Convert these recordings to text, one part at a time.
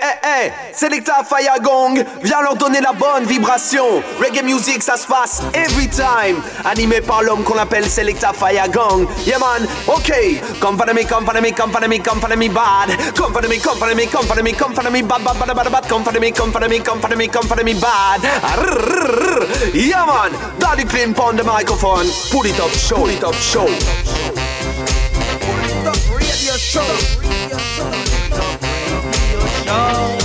eh, eh, Selecta Fire Gong, viens leur donner la bonne vibration. Reggae music, ça se passe every time. Animé par l'homme qu'on appelle Selecta Fire Gong. Yeah man, ok. Come follow me, come follow me, come follow me, me bad. Come follow me, come follow me, come follow me, come me bad, bad, bad, bad, bad. Come follow me, come follow me, come me, me bad. Yeah man, Daddy Clean on the microphone. Put it up, show it up, show. Put it up, radio show. Radio show. It's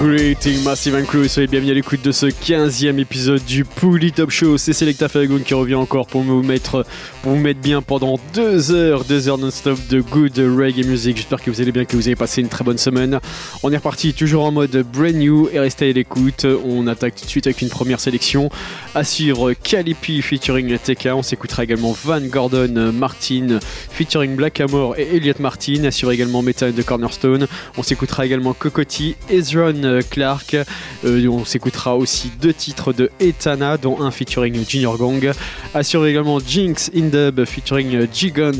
Greeting Massive and Crew, soyez bienvenue à l'écoute de ce 15e épisode du Pouli Top Show. C'est Selecta Falagoon qui revient encore pour vous mettre, pour vous mettre bien pendant deux heures, deux heures non-stop de good reggae music. J'espère que vous allez bien, que vous avez passé une très bonne semaine. On est reparti toujours en mode brand new et restez à l'écoute. On attaque tout de suite avec une première sélection. Assure Calipi featuring TK. On s'écoutera également Van Gordon Martin featuring Black Amor et Elliot Martin. Assure également Meta de Cornerstone. On s'écoutera également Cocotti, Ezron Clark. Euh, on s'écoutera aussi deux titres de Etana, dont un featuring Junior Gong. Assure également Jinx Indub featuring Gigant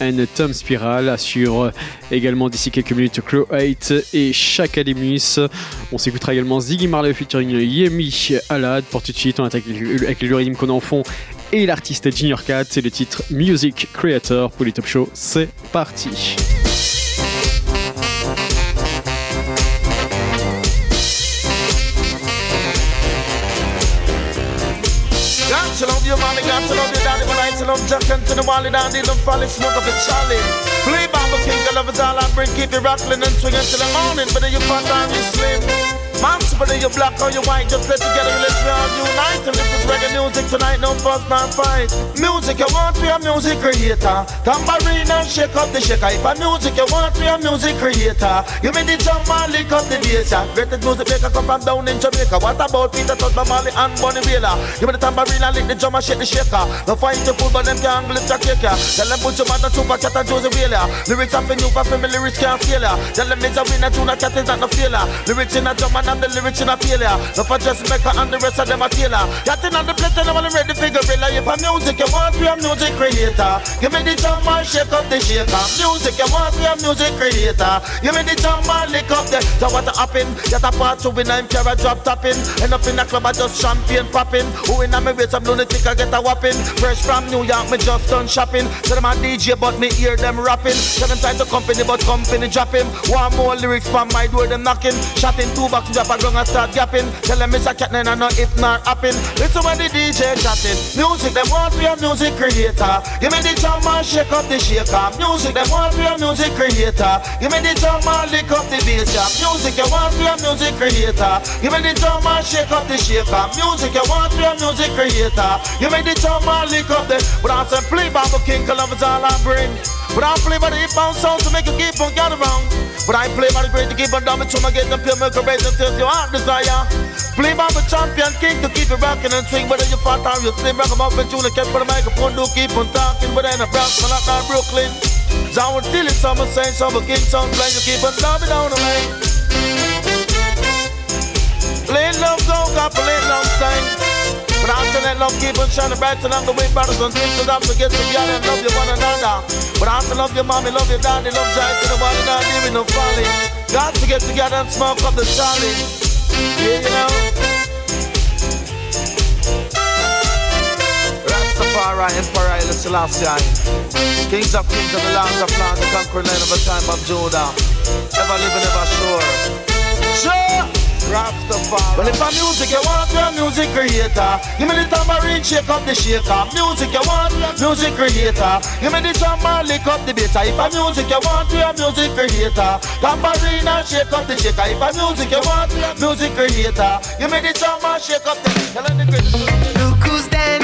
and Tom Spiral. Assure également d'ici quelques minutes Crow 8 et Shakalemus. On s'écoutera également Ziggy Marley featuring Yemi Alad. Pour tout de suite, on attaque avec le qu'on en et l'artiste Junior Cat. C'est le titre Music Creator pour les Top Show. C'est parti. To love you, mommy, got to love you, daddy, but I to love Jack and to the wally, daddy, don't fall smoke of a Charlie. Play Bamba King, I love is all I bring, keep you rattling and swinging till the morning, but then you fat and you slim. Moms, whether you black or you white, just play together and let's all unite. And this is reggae music tonight, no fuss, no fight. Music, you want to be a music creator. Tambourine and shake up the shaker. If a music, you want to be a music creator. You me the drum and lick up the bass. Greatest music maker come from down in Jamaica. What about Peter Tosh, Marley and Bunny Wailer? You me the tambourine and lick the drum and shake the shaker. No fight the fool, but them can't lift your kick ya. Tell them put your mother super cat and Josey Wales. Lyrics up in you for me, lyrics can't fail ya. Tell them it's a winner, tune a cat is not no failure. Lyrics in a drum and and the lyrics in a failure. No for just maker and the rest of them a tailor. In on the place and I'm ready figure it. If a music you want to be a music creator. Give me the drum and shake up the shaker. Music you want be a music creator. Give me the drum and lick up the. So what happen? Get a part two in I'm drop topping. End up in a club I just champagne popping. Who in a me with some lunatic I get a whopping. Fresh from New York me just done shopping. So them a DJ but me hear them rapping. Seven times to company but company dropping. One more lyrics from my door them knocking. Shotting two boxes up a ground and start gapping. Tell them it's a cat and I know if not happen. Listen when the DJ chatting. Music, them want to be a music creator. Give me the drum and shake up the shaker. Music, them want to be a music creator. Give me the drum and lick up the bass. Yeah. Music, you want to be a music creator. Give me the drum and shake up the shaker. Music, you want to be a music creator. Give me the drum and lick up the. But I said, play Baba King, cause love all I bring. But I play by the hip bound sound to make you keep on get around. But I play by the great to keep on dumb to get the pure milk raise until your heart desire. Play by the champion king to keep it rocking and swing. Whether you fat or you slim, rock 'em up and tune kept for the microphone, do keep on talking. But then a Bronx, man, not Brooklyn. So I would tell it summer saying, summer king sound playing, you keep on dumbing down the lane. Plain love go, got plain love time. But after that love keep on shining bright and I'm the way brothers and sisters have to get together and love you one another. To love your mommy, love your daddy, love giant to the one not living no folly. Got to get together and smoke up the Charlie. Yeah, you know. Rastafari, Emperor Haile Selassie. Kings of kings and the lands of lands, the conquering land of a time of Judah. Ever living, ever sure. Sure! Rastafari. Well, if a music you want, you're a music creator. Give me the tambourine, shake up the shaker. Music you want, music creator. Give me the and lick up the bass. If a music you want, you're a music creator. Tambourine and shake up the shaker. If a music you want, music creator. Give me the and shake up the. Look who's dancing.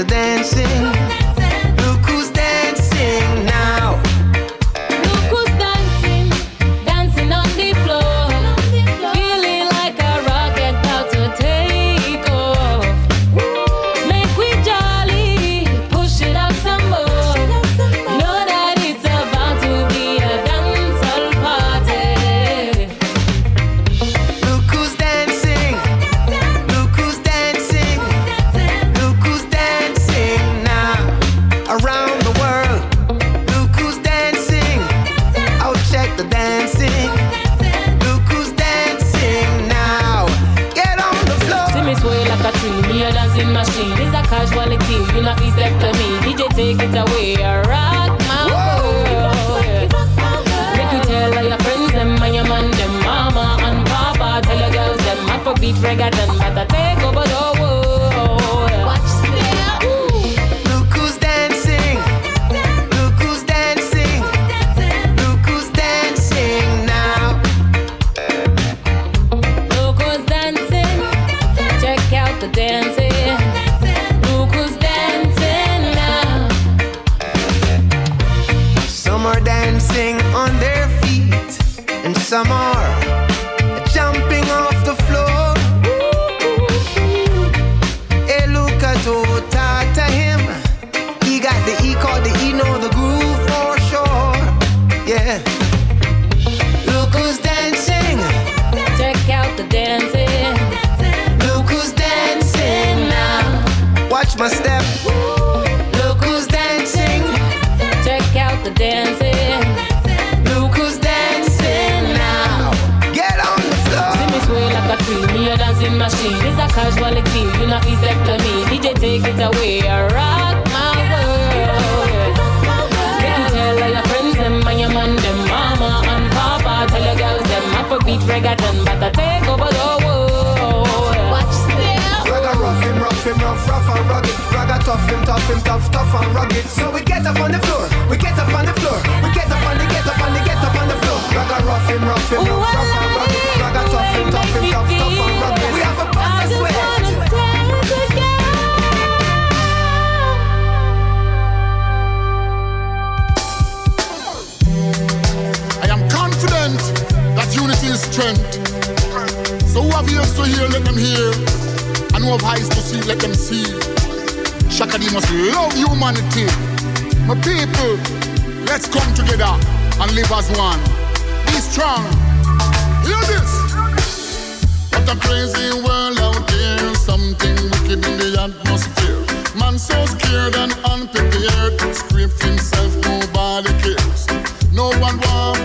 the dancing. Tough tough tough, tough and rugged. So we get up on the floor, we get up on the floor, we get up on the get up on the get up on the floor. Ragga rough him, rough him, rough, rough and rugged. Ragga tough him, tough him, tough, tough and rugged. We have a I bust of just wanna dance again. I am confident that unity is strength. So who have ears to hear, let them hear. And who have eyes to see, let them see. Shakadi must love humanity. My people, let's come together and live as one. Be strong. Hear this. What a crazy world out there. Something wicked in the atmosphere. Man so scared and unprepared. Scraped himself, nobody cares. No one want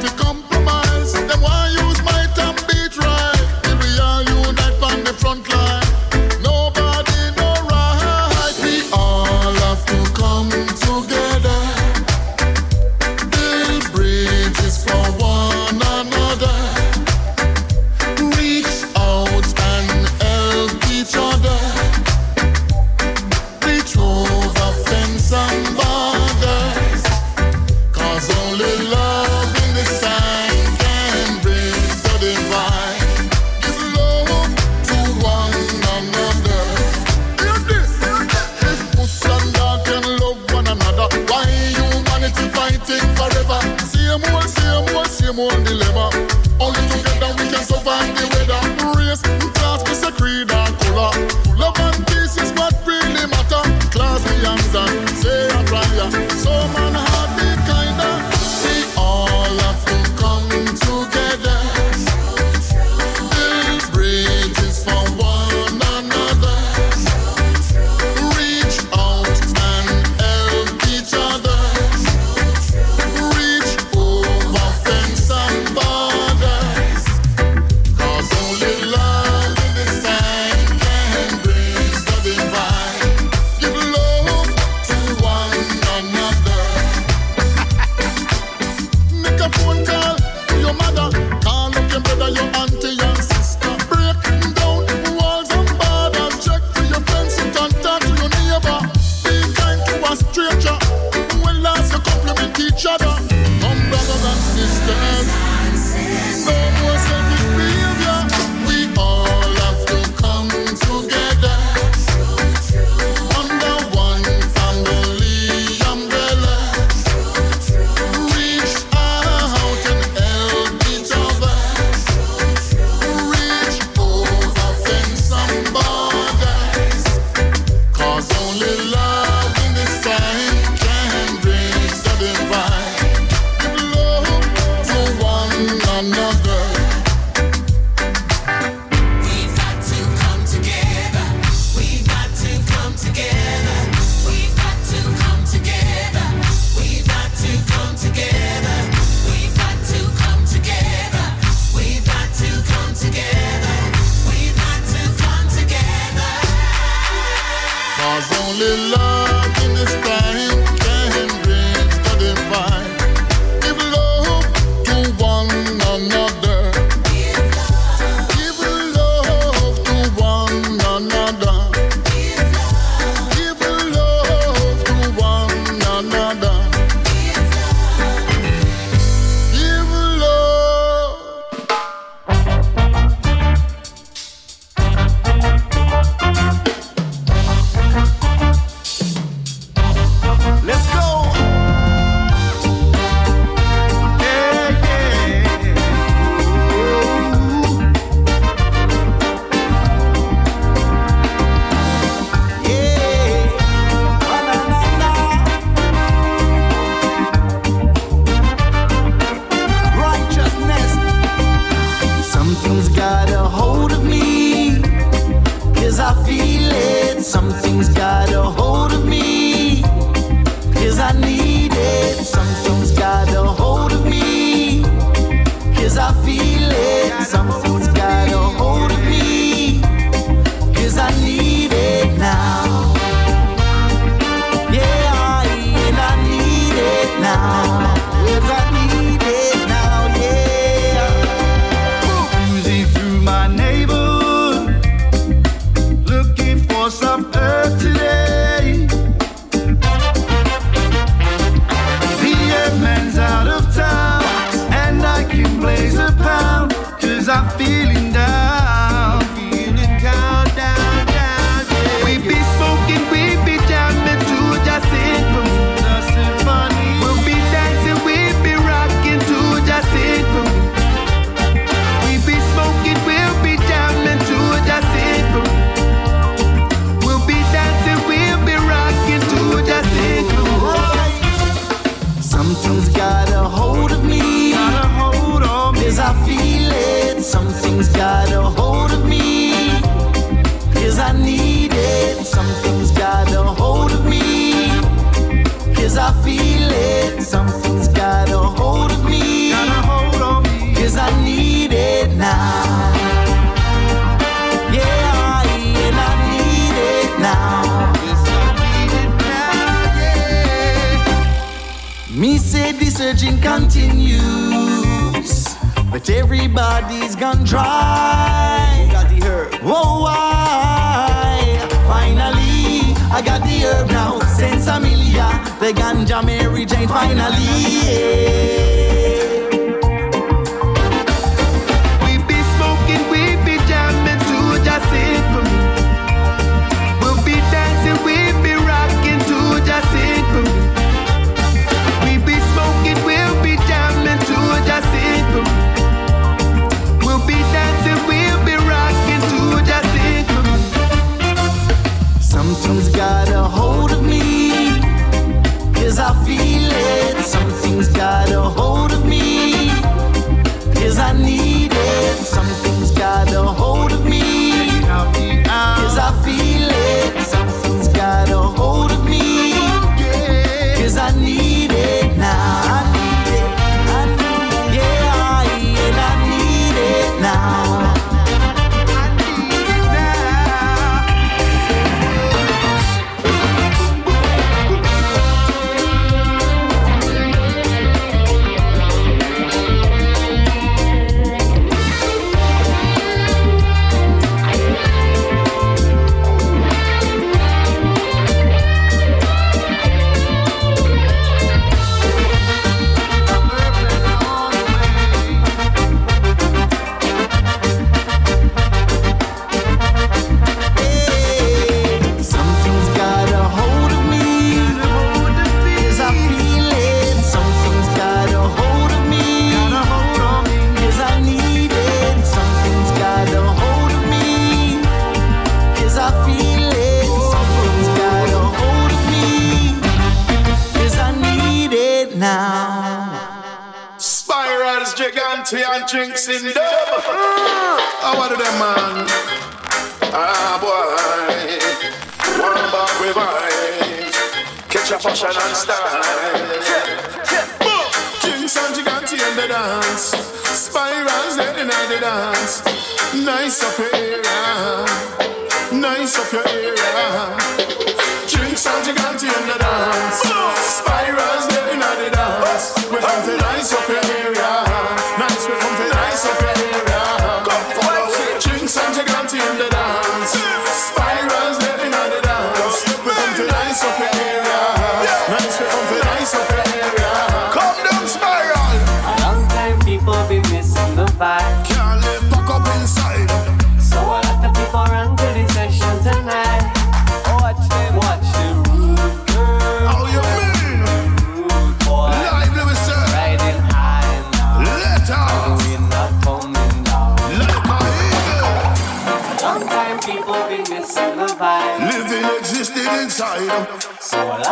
so.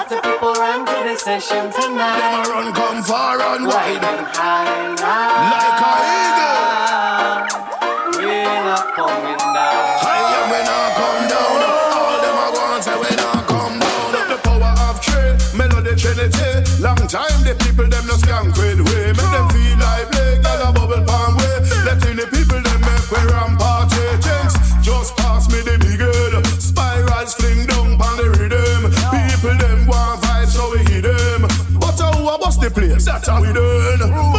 Lots of people run to the session tonight. Them a run, come far and wide. High, high, like a eagle. We're not coming down. We not down. All them a say we not down. The power of trinity. Long time the people them no skank with. Make them the place? That's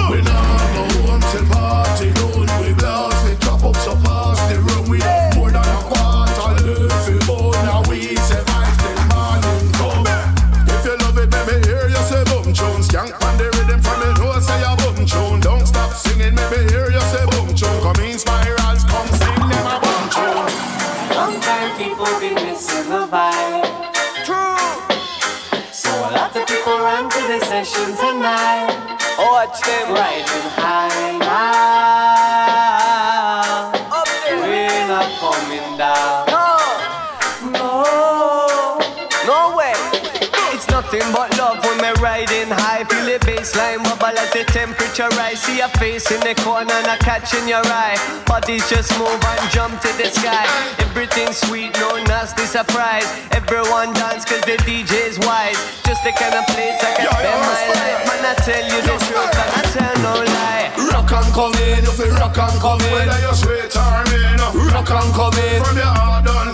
your face in the corner and a catching your eye. Bodies just move and jump to the sky. Everything sweet, no nasty surprise. Everyone dance cause the DJ's wise. Just the kind of place I can Yeah, spend my spend life. it. Man, I tell you the truth and I tell no lie. Rock and come in, if you rock and come in Whether you're straight or mean Rock and come in From your heart done clean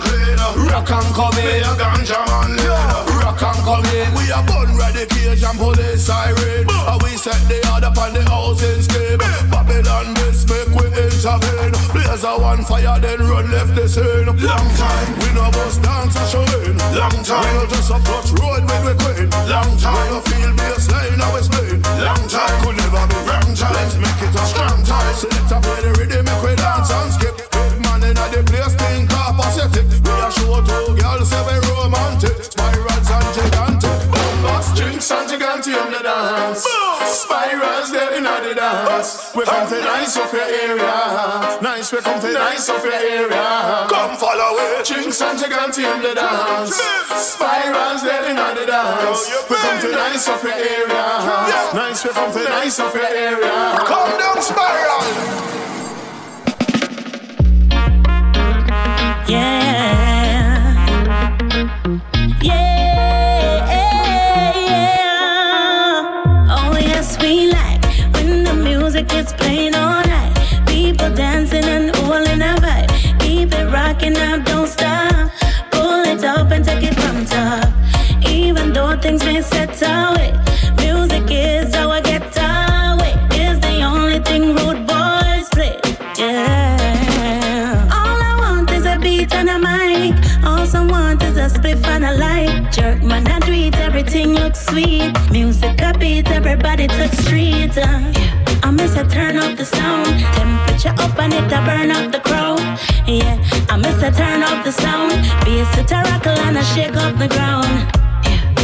Rock and come in. Me a ganja man lean Rock and come in. We a bun ready cage and police siren. And we set the order upon the housing scheme. Babylon this make we intervene. Blaze a one fire then run left the scene. Long time. We no bust dance a showing Long time We no just approach road with we queen Long time. We no feel baseline now it's plain Long time. Could never be. Wrong time. Let's make it a strong time. Select a play the rhythm make we dance and skip. Big man inna the place Show two girls say we romantic. Spirals and gigantic Bombas, drinks and gigantic in the dance. Spirals there inna the dance. We come to nice up your area. Nice we come to nice up your area. Come follow it. Drinks and gigantic in the dance. Spirals there inna the dance. We come to nice up your area. Nice we come to nice up your area. Come down spiral turn up the sound. Bass it I burn up the crow Yeah I miss a rockle and a shake up the ground.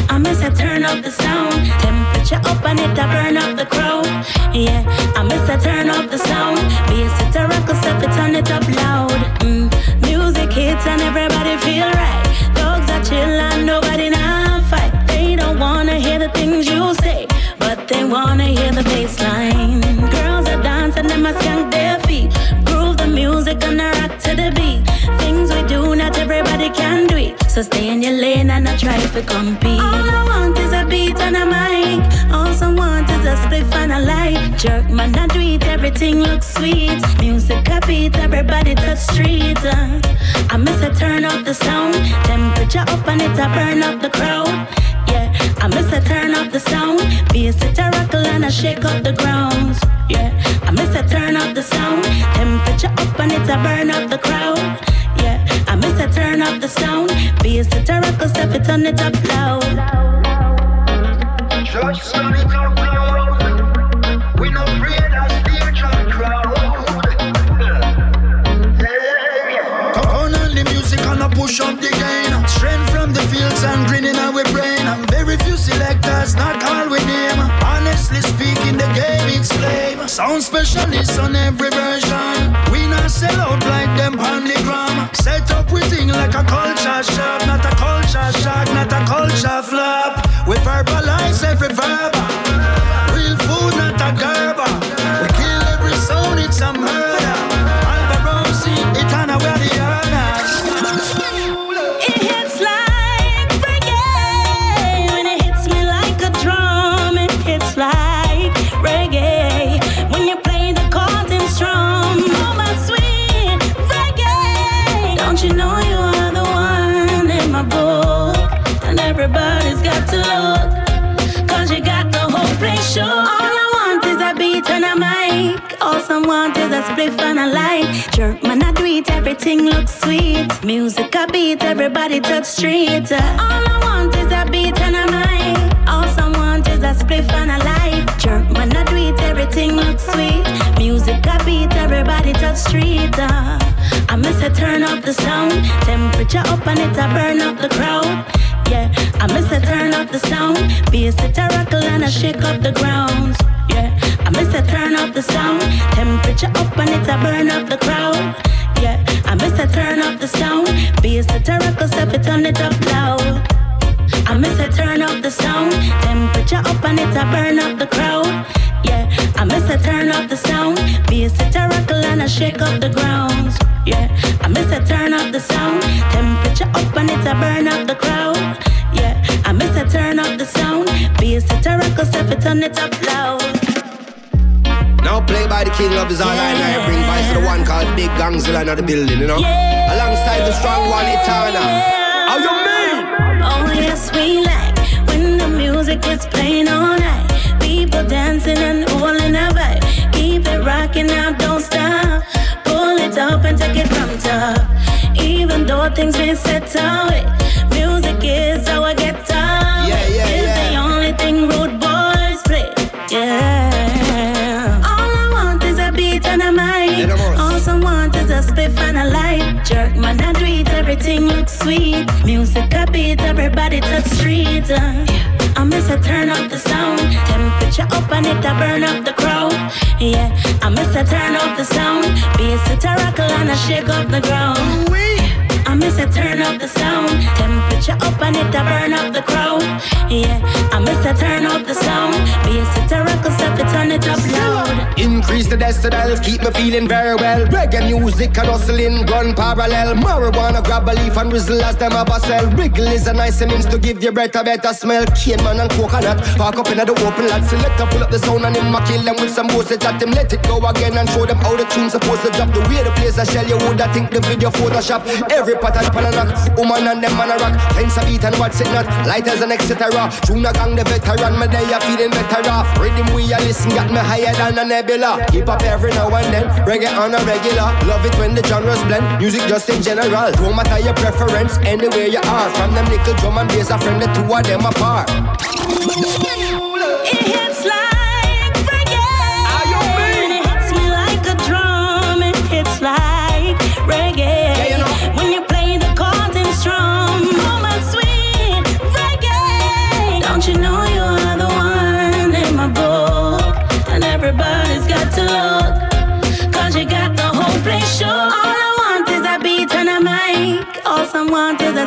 I miss a turn up the sound. Temperature up and it a burn up the crowd. Yeah, I miss a turn up the sound. It a rockle, step it turn it up loud. Mm. Music hits and everybody feel right. Dogs are chill and nobody now fight. They don't wanna hear the things you say, but they wanna hear the bass line. Girls are dancing, them a skank their feet. Groove the music and I rock to the beat. Things we do, not it. So stay in your lane and not try to compete. All I want is a beat and a mic. All I want is a spliff and a light. Jerk man, I do everything looks sweet. Music a beat, everybody touch street. Uh, I miss a turn up the sound. Temperature up and it a burn up the crowd. Yeah, I miss a turn up the sound. It a rockle and I shake up the grounds. Yeah, I miss a turn up the sound. Temperature up and it a burn up the crowd. Yeah, I miss a turn up the sound. Be a rockle, step it on it up loud. Just turn it up loud. We no afraid of spiritual crowd. Yeah. Turn on the music and I push up the gain. Strength from the fields and green in our brain. Very few selectors, not all we name. Honestly speaking, the game it's lame. Sound specialists on every version. We not sell out like them on the gram. Set up we like a culture shock, not a culture shock, not a culture flop. We verbalize every verb. Shook. All I want is a beat and a mic. All some want is a spliff and a light. Jerk man, I it, everything looks sweet. Music a beat, everybody touch street. All I want is a beat and a mic. All some want is a spliff and a light. Jerk man, I it, everything looks sweet. Music a beat, everybody touch street. I miss a turn up the sound, temperature up and it a burn up the crowd. Yeah, I miss a turn up the sound, bass it a rockle and a shake up the grounds. Yeah, I miss a turn up the sound, temperature up and it a burn up the crowd. Yeah, I miss a turn up the sound, bass it a rockle, step it on it up loud. I miss a turn up the sound, temperature up and it a burn up the crowd. Yeah, I miss a turn up the sound, be a rockle and I shake up the grounds. Yeah, I miss a turn up the sound, temperature up and it a burn up the crowd. Yeah, I miss a turn up the sound, be a rockle, step it on it up loud. Now play by the king of his all I know. Bring vice to the one called Big Gangzilla in the building, you know. Yeah. Alongside the strong one, Etana. How you mean? Oh yes, we like when the music is playing all night. People dancing and all in a vibe. Keep it rocking now, don't stop. Pull it up and take it from top. Even though things been set away, music is how I get down. Yeah, yeah, it's yeah. the only thing rude boys play. Yeah. All I want is a beat and a mic. Yeah. All some want is a spliff and a light. Jerk man, I everything looks sweet. Music a beat, everybody touch street. Uh, I miss a turn up the sound, temperature up and it a burn up the crowd. Yeah, I miss a turn up the sound, it a rockle and a shake up the ground. I miss a turn up the sound, temperature up and it a burn up the crowd. Yeah, I miss a turn up the sound, it a rockle, step it on it up loud. Increase the decibels, keep me feeling very well. Reggae music and hustling run parallel. Marijuana grab a leaf and drizzle as them have a sell. Wriggle is a nice means to give your breath a better smell. Cane man and coconut, park up in the open lot. Select them, pull up the sound and him a kill them with some bullshit at him. Let it go again and show them how the tune's supposed to drop. The way the place I shell, you woulda think the video Photoshop. Every pattern pan a knock, woman and them man a rock. Fence a beat and what's it not? Lighters and. Tune a gang the veteran, me they a feeling better off. Rhythm we a listen got me higher than a nebula. Keep up every now and then, reggae on a regular. Love it when the genres blend, music just in general. Don't matter your preference, anywhere you are. From them little drum and bass, a friend the two of them apart.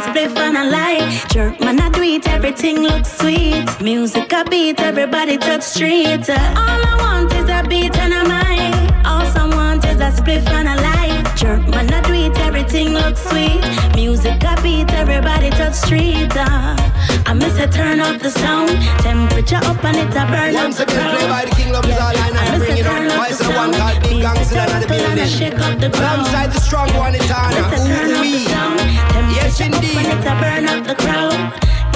A spliff and a light. Jerk man, I do it, everything looks sweet. Music a beat, everybody touch street. All I want is a beat and a mic. All some want is a spliff and a light. Jerk man, I do it, everything looks sweet. Music a beat, everybody touch street. I miss a turn up the sound, temperature up and it a burn Once up the again, play by the king of his all I I know. miss Bring it up. up Vice the one called beat Gangster it in the up and I shake building. up the ground. Alongside the strong one, a turn Ooh wee. Yes, indeed. and it a burn up the crowd.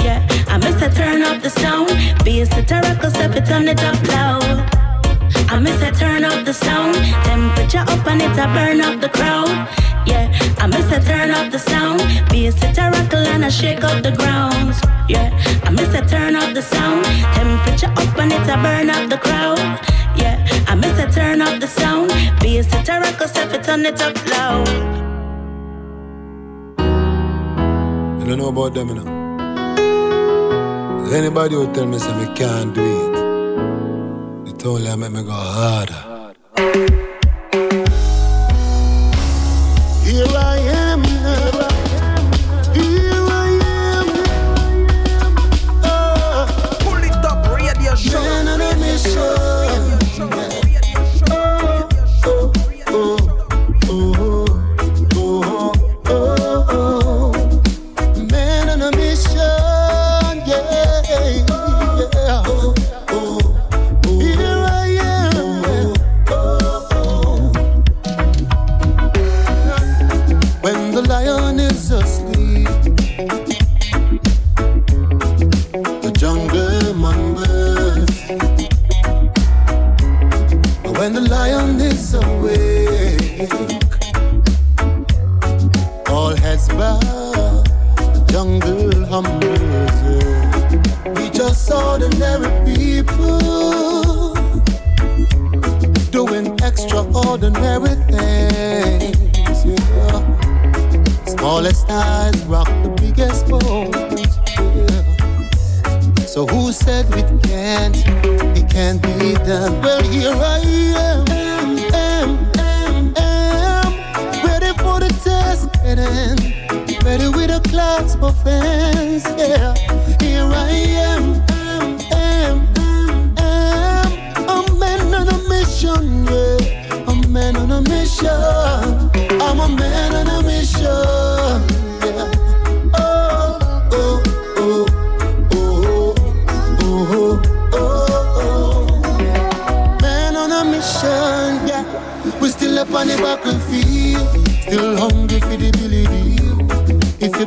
Yeah, I miss a turn up the sound, Be a rockle, step it on it up loud. I miss a turn up the sound, temperature up and it a burn up the crowd. Yeah, I miss a turn up the sound, it a rockle and a shake up the grounds. Yeah, I miss a turn up the sound, temperature up and it a burn up the crowd. Yeah, I miss a turn up the sound, Be a rockle, step it on it up loud. I don't know about them, you know. Anybody who tell me me can't do it, they it only make me go harder. Ordinary people doing extraordinary things. Yeah. Smallest eyes rock the biggest. Yeah. So who said it can't? It can't be done. Well, here I am,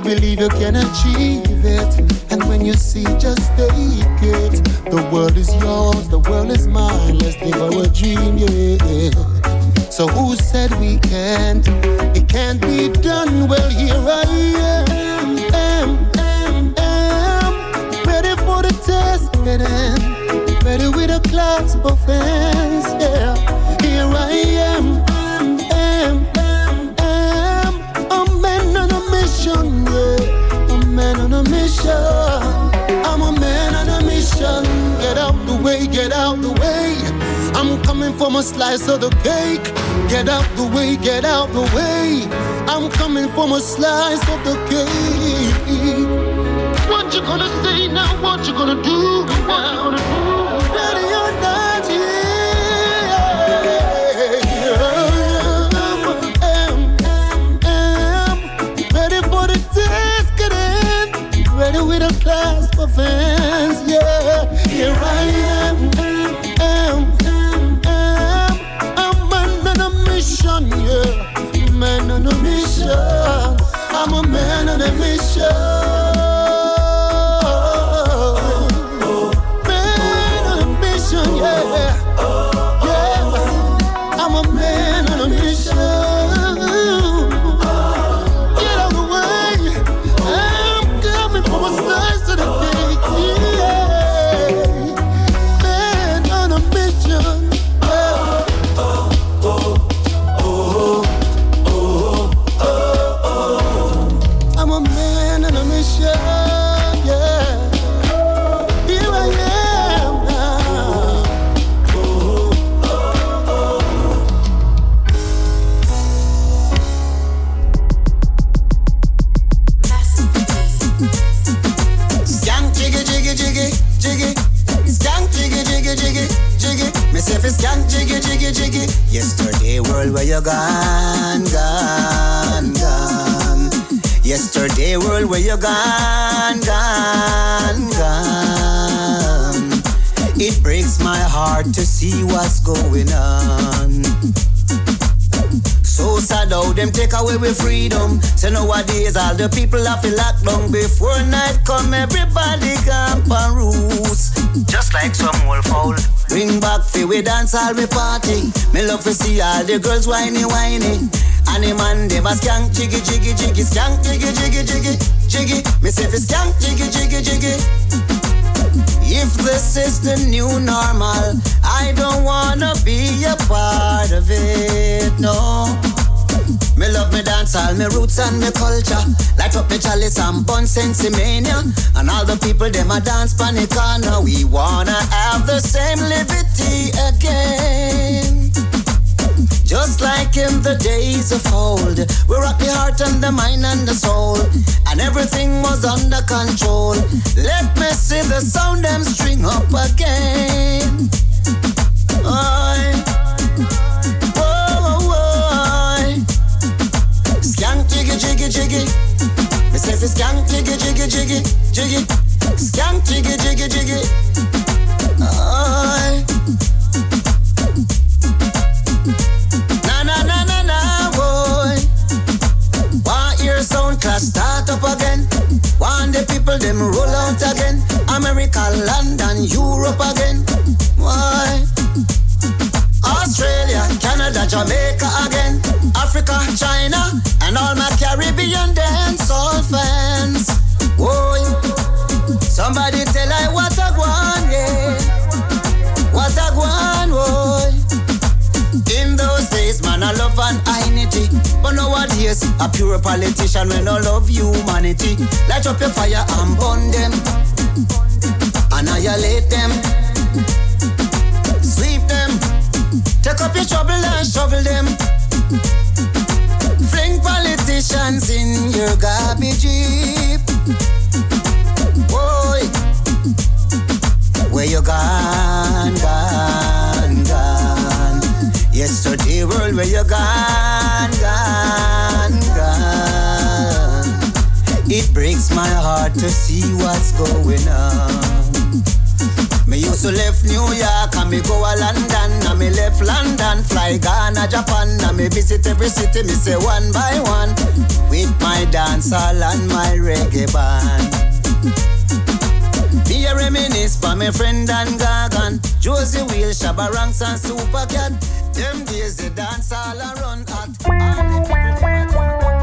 believe you can achieve it, and when you see, just take it. The world is yours, the world is mine. Let's live our dream, yeah. So who said we can't? It can't be For my slice of the cake. Get out the way, get out the way. I'm coming for my slice of the cake. What you gonna say now? What you gonna do now? Ready or not, yeah. Am, am, Ready for the test, get in. Ready with a clasp of hands, yeah. Here I am, dance all we party. Me love to see all the girls whiny whiny. And the man them a skank jiggy jiggy jiggy skank jiggy jiggy jiggy jiggy. Me say fi skank jiggy jiggy jiggy. If this is the new normal, I don't wanna be a part of it, no. Me love me dance, all me roots and me culture. Light up me chalice and bun sensi mania. And all the people them a dance panic corner. We wanna have the same liberty again. Just like in the days of old, we rock the heart and the mind and the soul, and everything was under control. Let me see the sound them string up again. Oi. jiggy jiggy. Me say fi skank jiggy jiggy jiggy jiggy. Skank jiggy jiggy jiggy. Oh. Na na na na na boy. Want your sound class start up again. Want the people them roll out again. America, London, Europe again. Why? Australia, Canada, Jamaica. Africa, China, and all my Caribbean dancehall fans. Boy, somebody tell I what a guan, yeah. What a guan, boy. In those days, man, I love and unity. But nowadays, a pure politician when I love humanity. Light up your fire and burn them. Annihilate them. Sweep them. Take up your trouble and shovel them. Fling politicians in your garbage heap. Boy, where you gone, gone, gone? Yesterday world, where you gone, gone, gone? It breaks my heart to see what's going on. Me used to left New York and me go a London and me left London, fly Ghana, Japan and me visit every city. Me say one by one with my dancehall and my reggae band. Me a reminisce for my friend and Gagan, Josey Wales, Shabba Ranks and Super Cat. Them days the dance all around at. I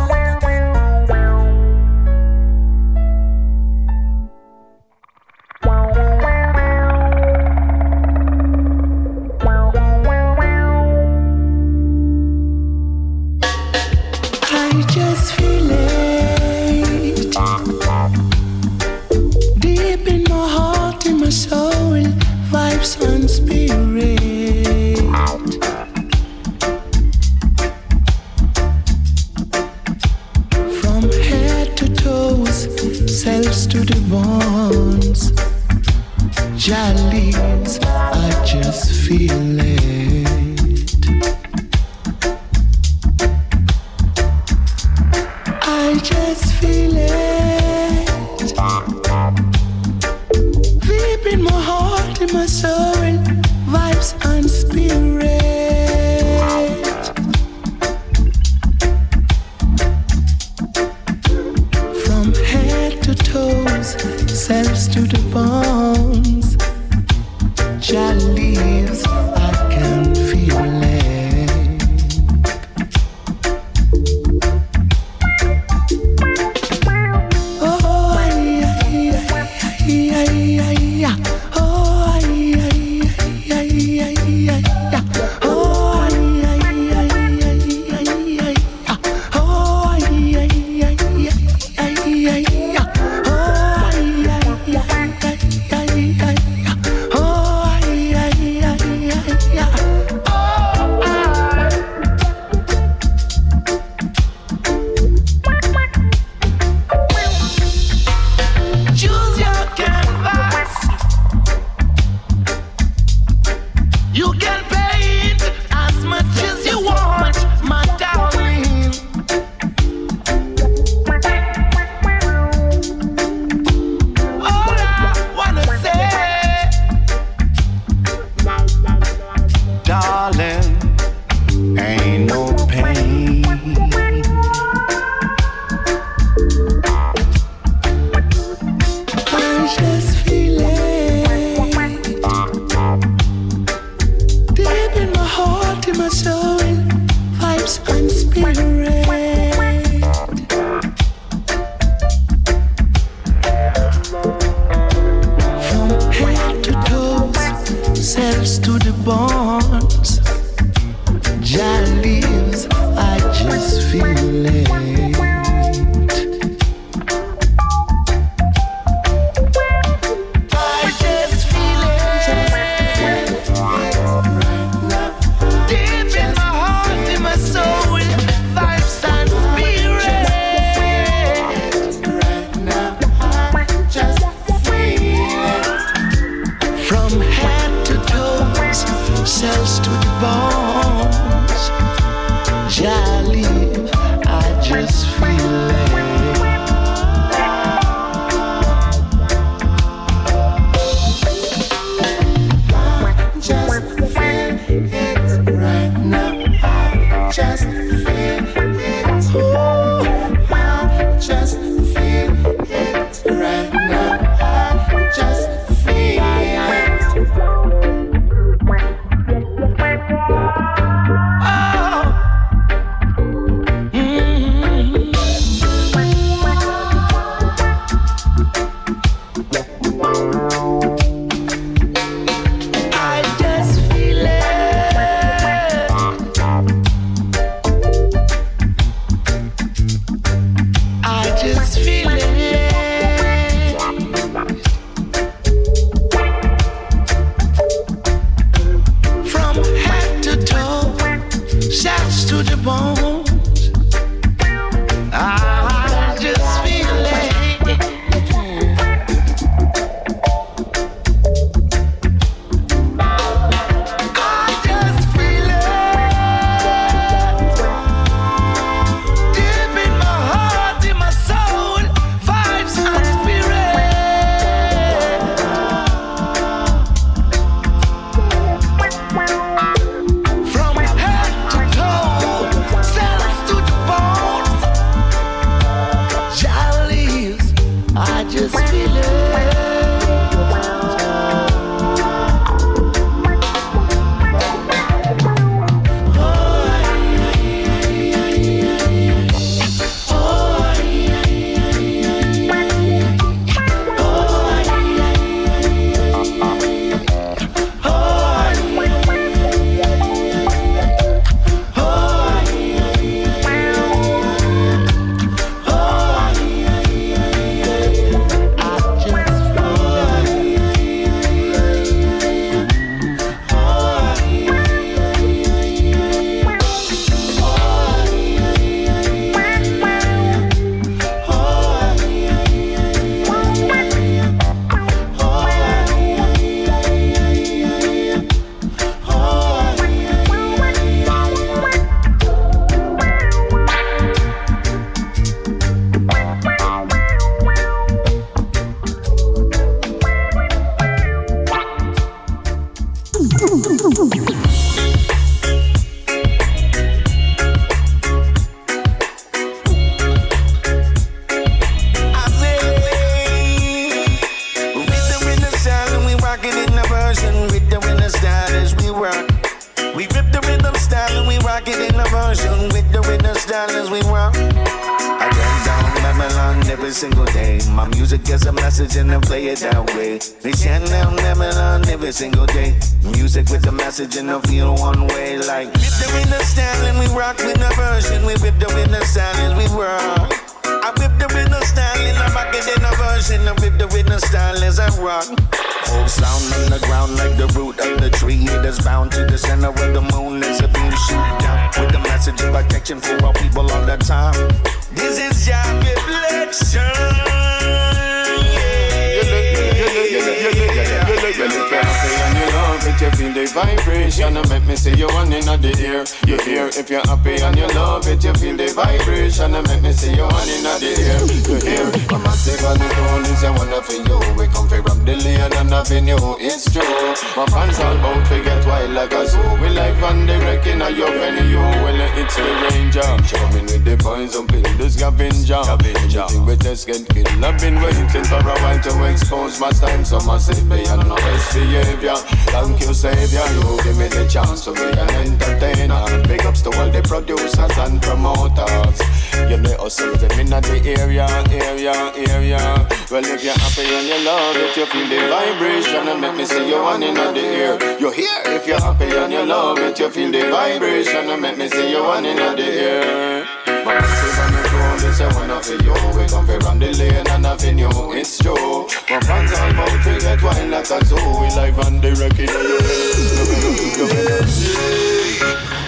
Hustle them in the area, area, area. Well, if you're happy and you love it, you feel the vibration and make me see you one in the air. You're here if you're happy and you love it, you feel the vibration and make me see you one in the air. But I this I wanna feel you We come from the lane and avenue, it's true My fans all about to get wine like a zoo We live on the record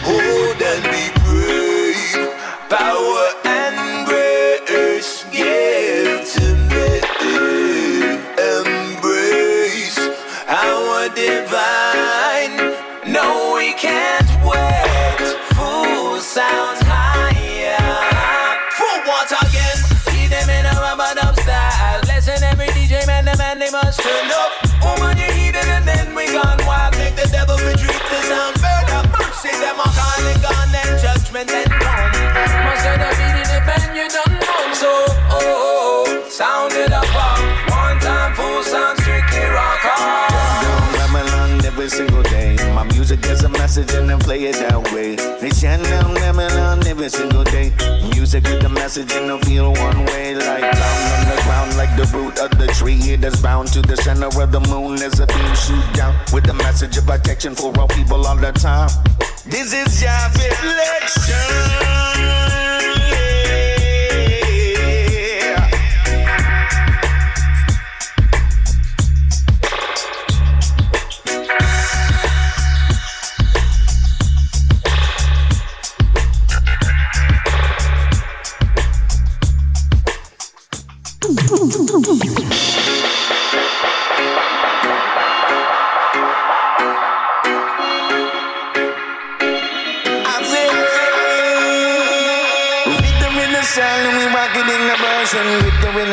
Hold and be brave Power can't wait. Fool sound. and play it that way. They shine down lemon on every single day. Music with the message and no feel one way. Like down on the ground, like the root of the tree. It is bound to the center of the moon as a beam shoot down. With the message of protection for all people all the time. This is your election.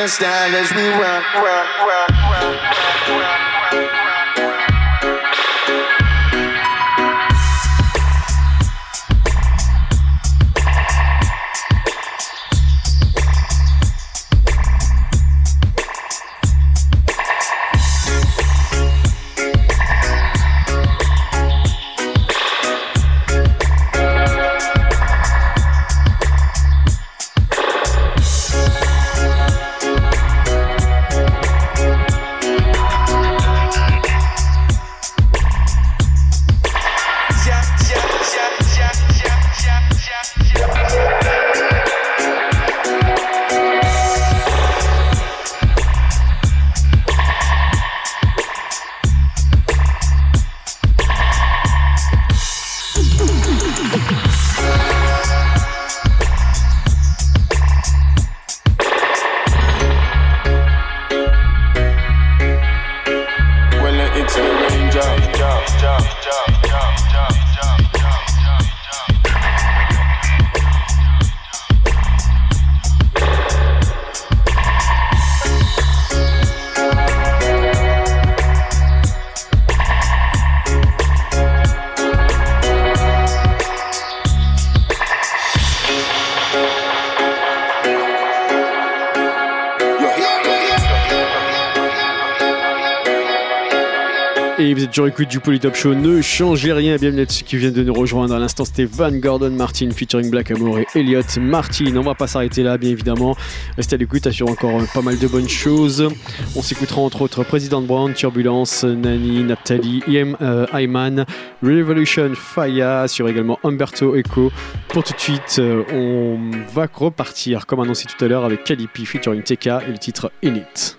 understand as we rock, rock, rock, rock, rock, rock. Toujours écoute du Polytop Show. Ne changez rien, bienvenue à ceux qui viennent de nous rejoindre. À l'instant, c'était Van Gordon Martin featuring Black Amour et Elliot Martin. On va pas s'arrêter là, bien évidemment. Restez à l'écoute, assure encore euh, pas mal de bonnes choses. On s'écoutera entre autres Président Brown, Turbulence, Nani, Naphtali, Iam, euh, Revolution, Faya, sur également Umberto Echo. Pour tout de suite, euh, on va repartir, comme annoncé tout à l'heure, avec Calipi featuring TK et le titre Init.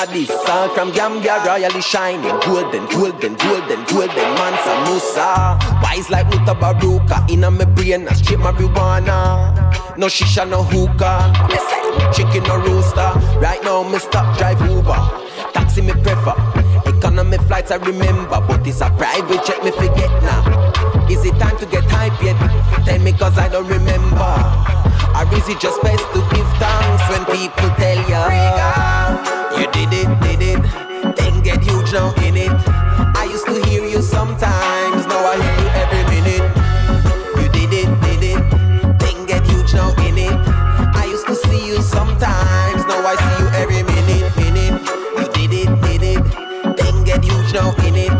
Betty from Gambia, royally shining, golden, golden, golden, golden, Mansa Musa, wise like Mutabaruka, in me brain, a straight marijuana, no shisha, no hookah, chicken or rooster, right now me stop drive Uber, taxi me prefer, economy flights I remember, but it's a private jet me forget now. Is it time to get hype yet? Tell me cause I don't remember. Or is it just best to give thanks when people tell you You did it, did it. Thing get huge now in it. I used to hear you sometimes Now I hear you every minute. You did it, did it. Thing get huge now in it. I used to see you sometimes Now I see you every minute, minute. You did it, did it. Thing get huge now in it.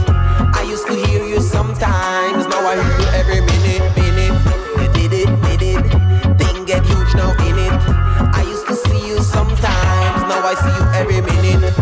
I used to hear you sometimes Now I hear you every minute, minute minute.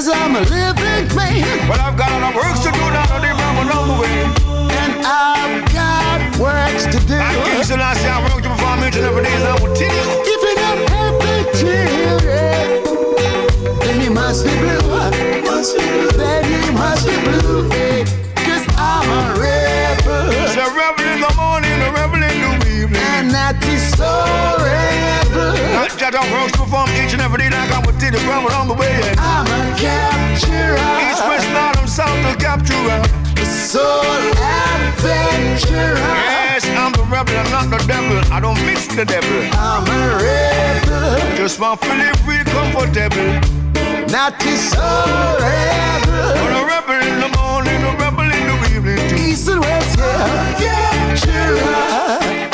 says I'm a living man, but I've got enough works to do now, don't even run way, And I've got works to do. I can't say I say I work to perform each every day, and I will tell you. If you're not happy children, then you must be blue. Must be blue. Then you must be blue. Cause I'm a rebel. It's a rebel in the morning. I ti sorredo. Jaja to perform each and every day like I would did it from on the way. I'm a capturer. East, west, north, and south, a capturer. Soul adventurer. Yes, I'm the rebel, I'm not the devil. I don't mix with the devil. I'm a rebel. Just want to live real comfortable. Not to sorredo. But a rebel in the morning, a rebel in the evening. East and west, yeah, capturer.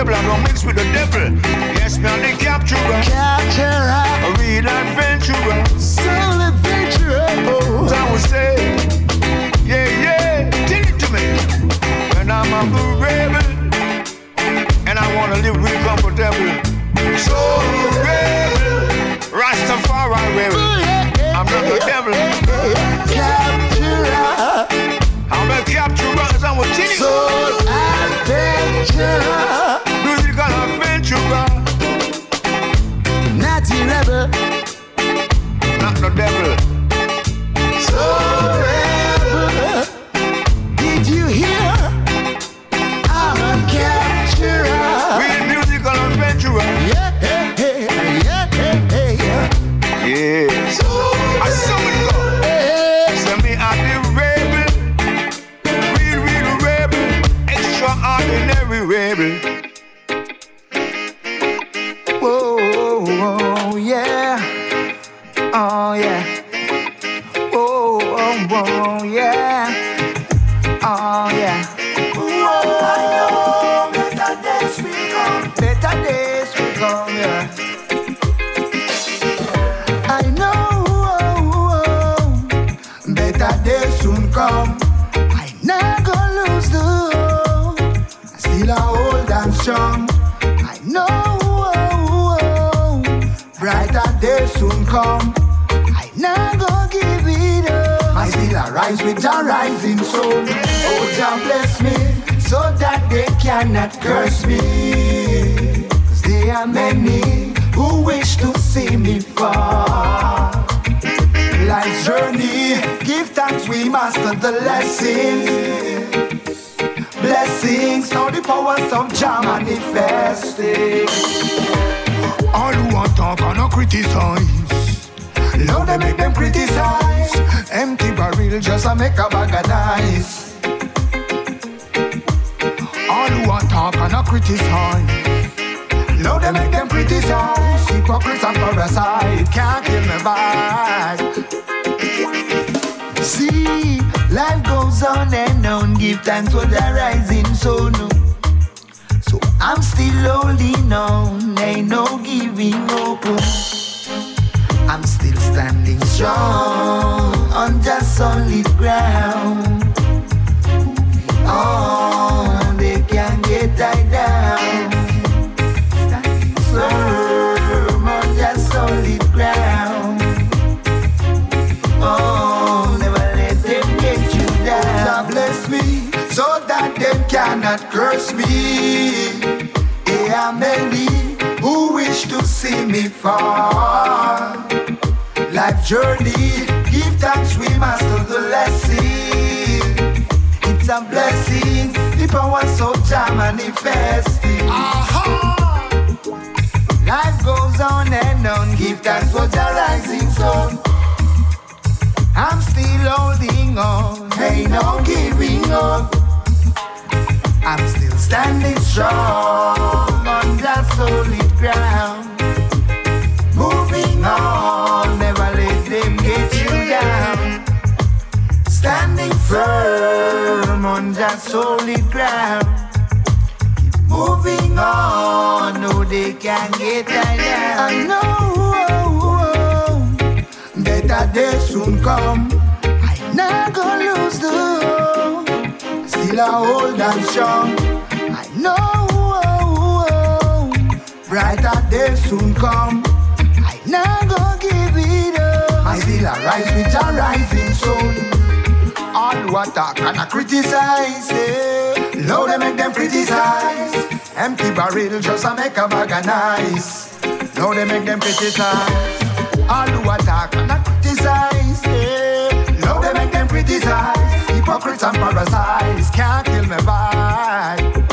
table. I gon' mix with the devil. Yes, me on the capturer. Capturer. A real adventurer. Soul adventurer. Oh, I would say. Yeah, yeah. Tell it to me. When I'm a good rebel. And I wanna live real comfortable. Soul rebel. Rastafari rebel. I'm not the devil. Capturer. I'm a capturer. I'm a teenager. Soul adventurer adventurer, naughty rebel, not the devil. Come. I never give it up. I still arise with a rising sun. Oh, Jah bless me so that they cannot curse me. Cause there are many who wish to see me fall. Life's journey, give thanks, we master the lessons. Blessings, now the powers of Jah manifesting. All who want talk and not criticize. Now they make them criticize. Empty barrel just a make a bag of nice. All who want talk and not criticize. Now they make them criticize. Hypocrites and parasite can't kill me vibe. See, life goes on and on. Give thanks for the rising sun. So I'm still holding on. Ain't no giving up. Standing strong on just solid ground. Oh, they can't get tied down. On solid ground. Oh, never let them get you down. God bless me so that them cannot curse me. Are many who wish to see me fall. Journey, give thanks, we master the lesson. It's a blessing, the powers of Jah manifesting. Life goes on and on, give thanks for the rising sun. I'm still holding on, ain't no giving up. I'm still standing strong on that solid ground. Moving on, Standing firm on that solid ground. Keep moving on, no, they can't get down. I know better days soon come. I'm not gonna lose the hope. Still I hold on strong. I know oh, brighter days soon come. I'm not gonna give it up. I still arise with a rising sun. Who attack and a criticize, yeah. They make them criticize. Empty barrel just a make a bag of nice. They make them criticize. All who attack and a criticize, yeah. They make them criticize. Hypocrites and parasites can't kill me vibe.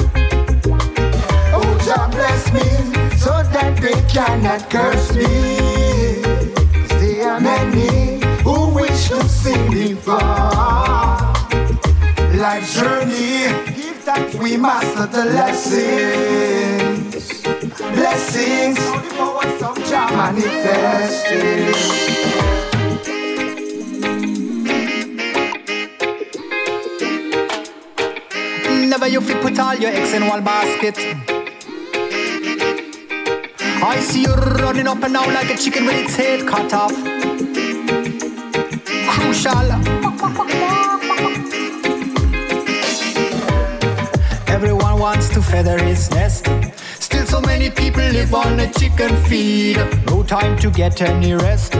Oh, God bless me so that they cannot curse me. there are many who wish to see me fall. Life's journey, give thanks, we master the lessons. Blessings, all the powers of Jah manifesting. Never you fit put all your eggs in one basket. I see you running up and down like a chicken with its head cut off. Crucial. Everyone wants to feather his nest. Still, so many people live on a chicken feed. No time to get any rest.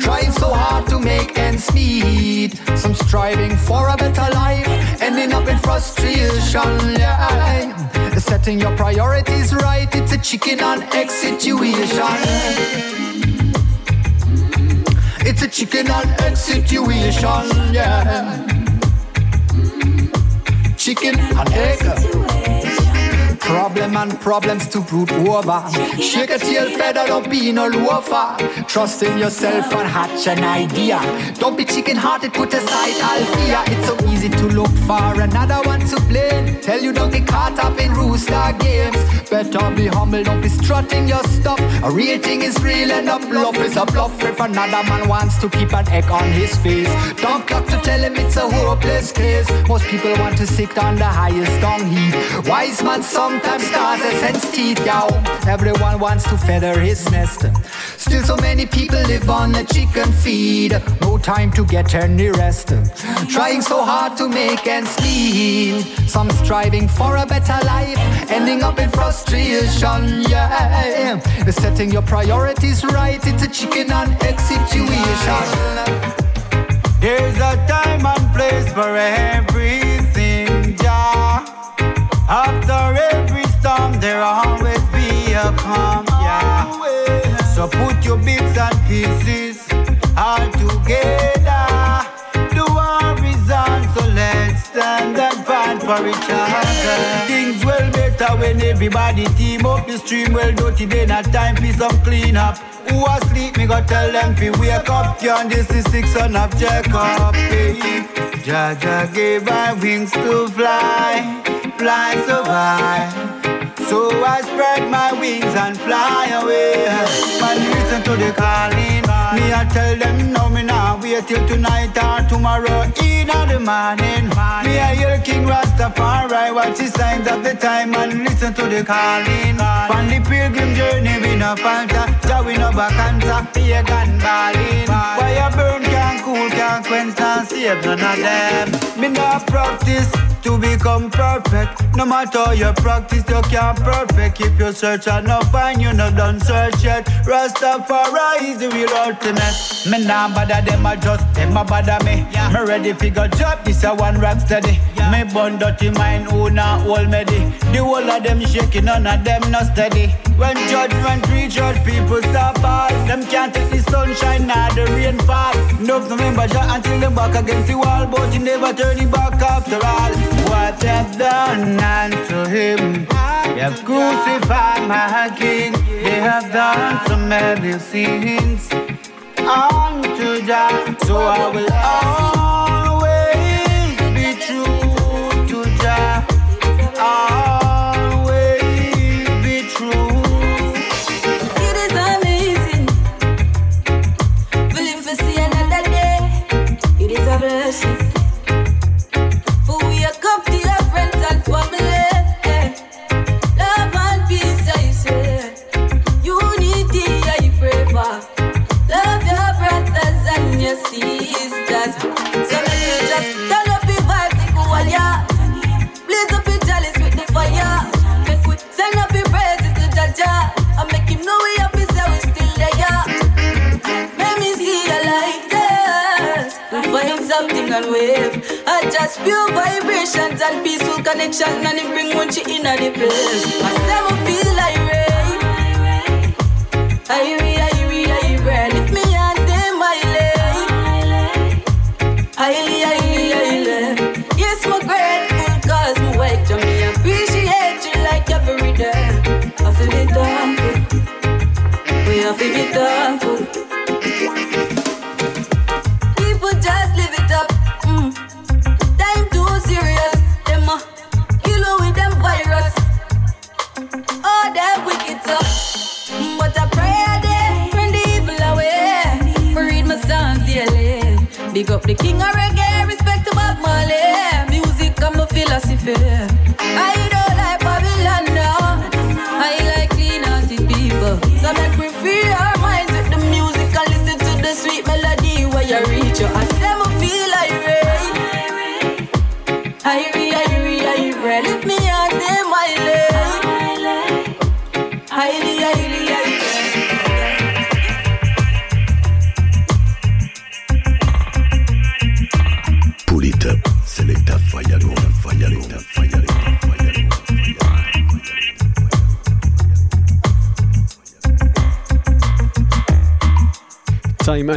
Trying so hard to make ends meet. Some striving for a better life, ending up in frustration. Yeah. Setting your priorities right, it's a chicken and egg situation. It's a chicken and egg situation, yeah. Chicken and egg. Problem and problems to brood over. Shake a tail feather, don't be no loafer. Trust in yourself and hatch an idea. Don't be chicken hearted, put aside all fear. It's so easy to look for another one to blame. Tell you don't get caught up in rooster games. Better be humble, don't be strutting your stuff. A real thing is real and a bluff is a bluff. If another man wants to keep an egg on his face, don't clock to tell him it's a hopeless case. Most people want to sit on the highest dung heap. Wise man sometimes causes sense teeth, yo. Everyone wants to feather his nest. Still, so many people live on a chicken feed. No time to get any rest. Trying so hard to make ends meet. Some striving for a better life, ending up in frustration. Yeah, setting your priorities right. It's a chicken and egg situation. There's a time and place for everything, yeah. After there always be a calm, yeah. So put your bits and pieces all together. The war is on, so let's stand and fight for each other. Things well better when everybody team up the stream. Well dirty, then a time for some clean up. Who asleep, me go tell them fi wake up. Can this is six son of Jacob? Hey. Jaja gave my wings to fly, fly so high. So I spread my wings and fly away. Man, listen to the calling. Me I tell them no, me nah wait till tonight or tomorrow in the morning. Me I hear King Rastafari watch the signs of the time and listen to the calling. On the pilgrim journey we no falter, Jah we no back answer, pagan balling. Fire burn can't cool, can't quench, can't save none of them. Me nah practice to become perfect. No matter how you practice, you can't perfect. If you search and not find, you no done search yet. Rastafari is the real ultimate. Me nah bother them, I just them a bother me. Me ready figure job, this a one rock steady. Me bun dirty mind, who not hold me the. The whole of them shaking, none of them not steady. When judgment reach out, people stop all. Them can't take the sunshine, nor the rainfall. Enough remember Jah until them back against the wall, but you never turn it back after all. What they've done unto him, they have crucified my king. They have done so many sins unto Jah. So I will and wave. I just pure vibrations and peaceful connection. And it bring one shit in the place. I me feel like rain. I re, I re, I re. Lift me and them my leg. Highly, highly, highly. Yes, my grateful cause my wake to me. Appreciate you like every day. I feel it thankful. We have to be thankful. People just live the king of reggae,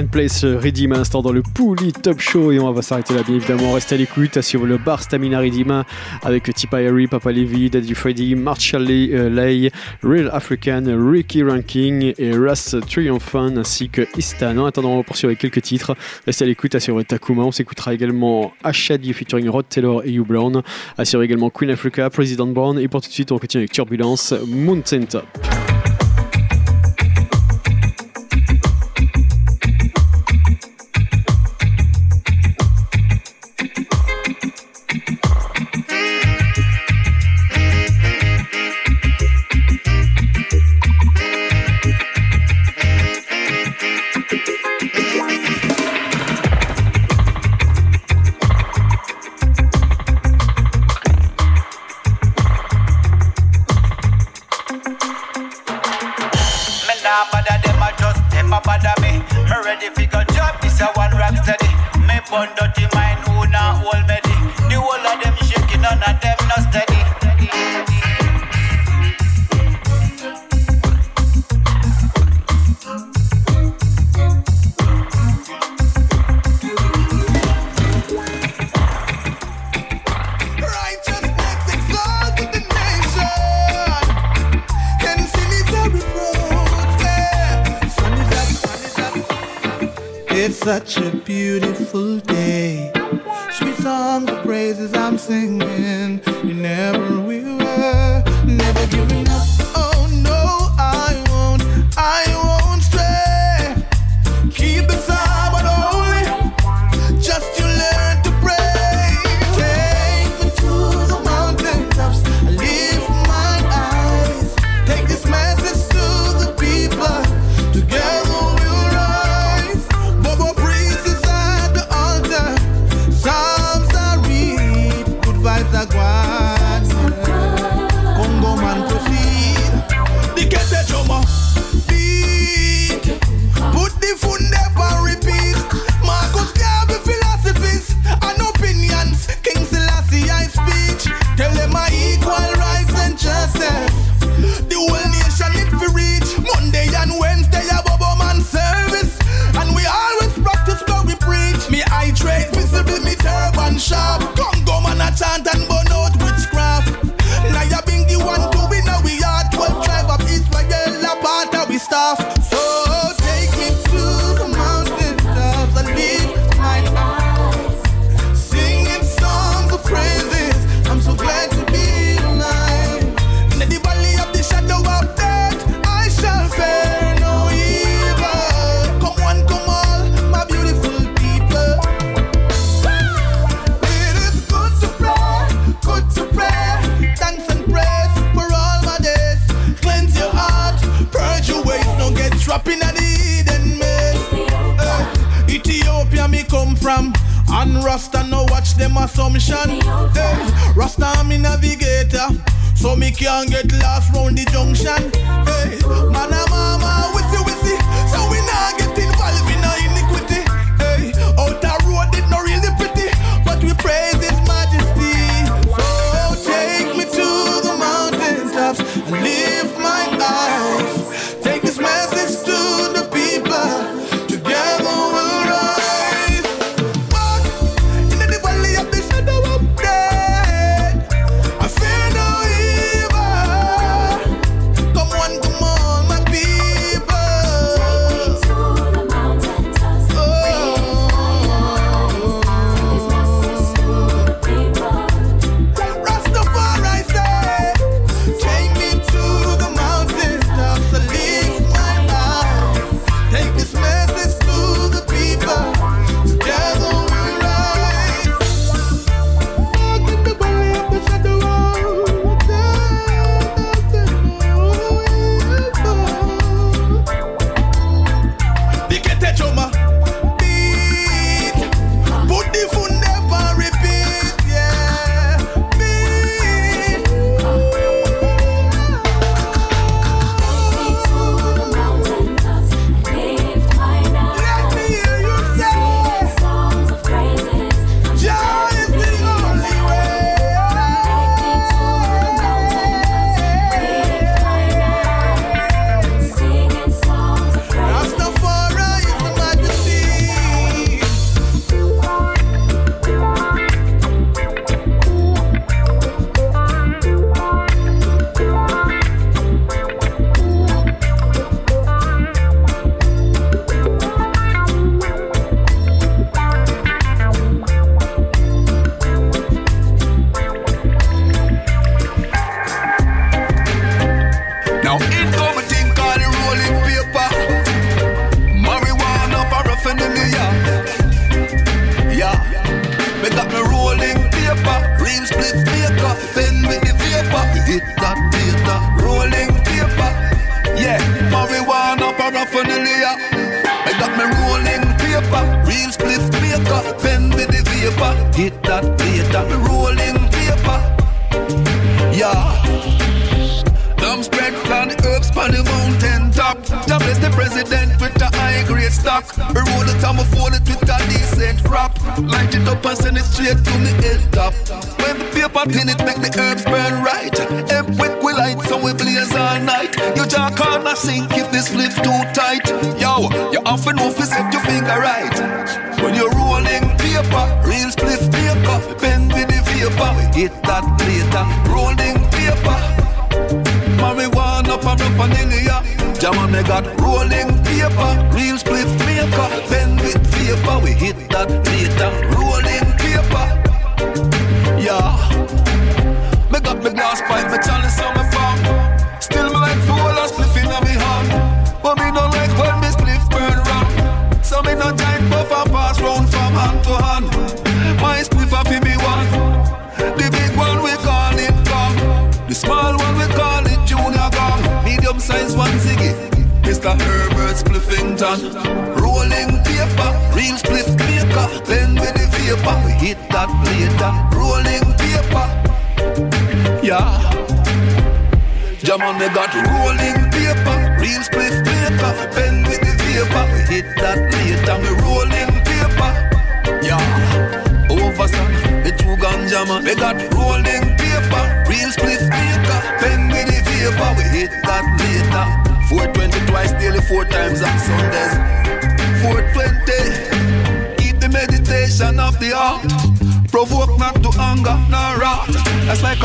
Place euh, Redeem à l'instant dans le Pouli Top Show et on va s'arrêter là bien évidemment. Restez à l'écoute sur le bar Stamina Redeem avec Tipa Harry, Papa Levy, Daddy Freddy, Marshall Lay, euh, Lay, Real African, Ricky Ranking et Russ Triumphant ainsi que Istan. En attendant, on va poursuivre quelques titres. Restez à l'écoute sur Takuma. On s'écoutera également Ashadi featuring Rod Taylor et Hugh Brown. Assure également Queen Africa, President Brown et pour tout de suite on continue avec Turbulence, Mountain Top.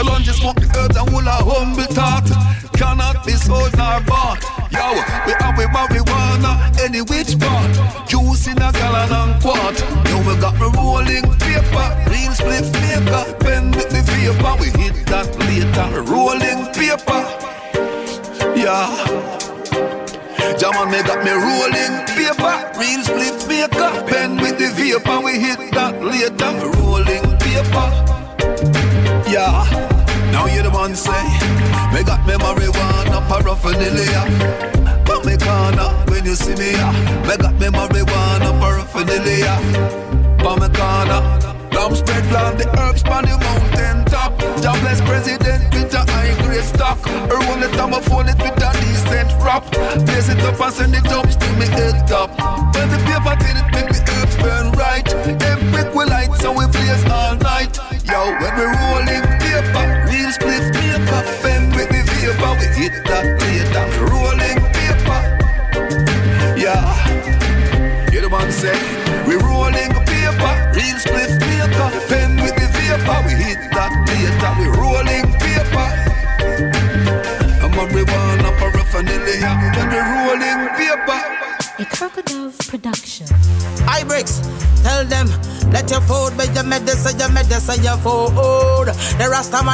Cologne just walk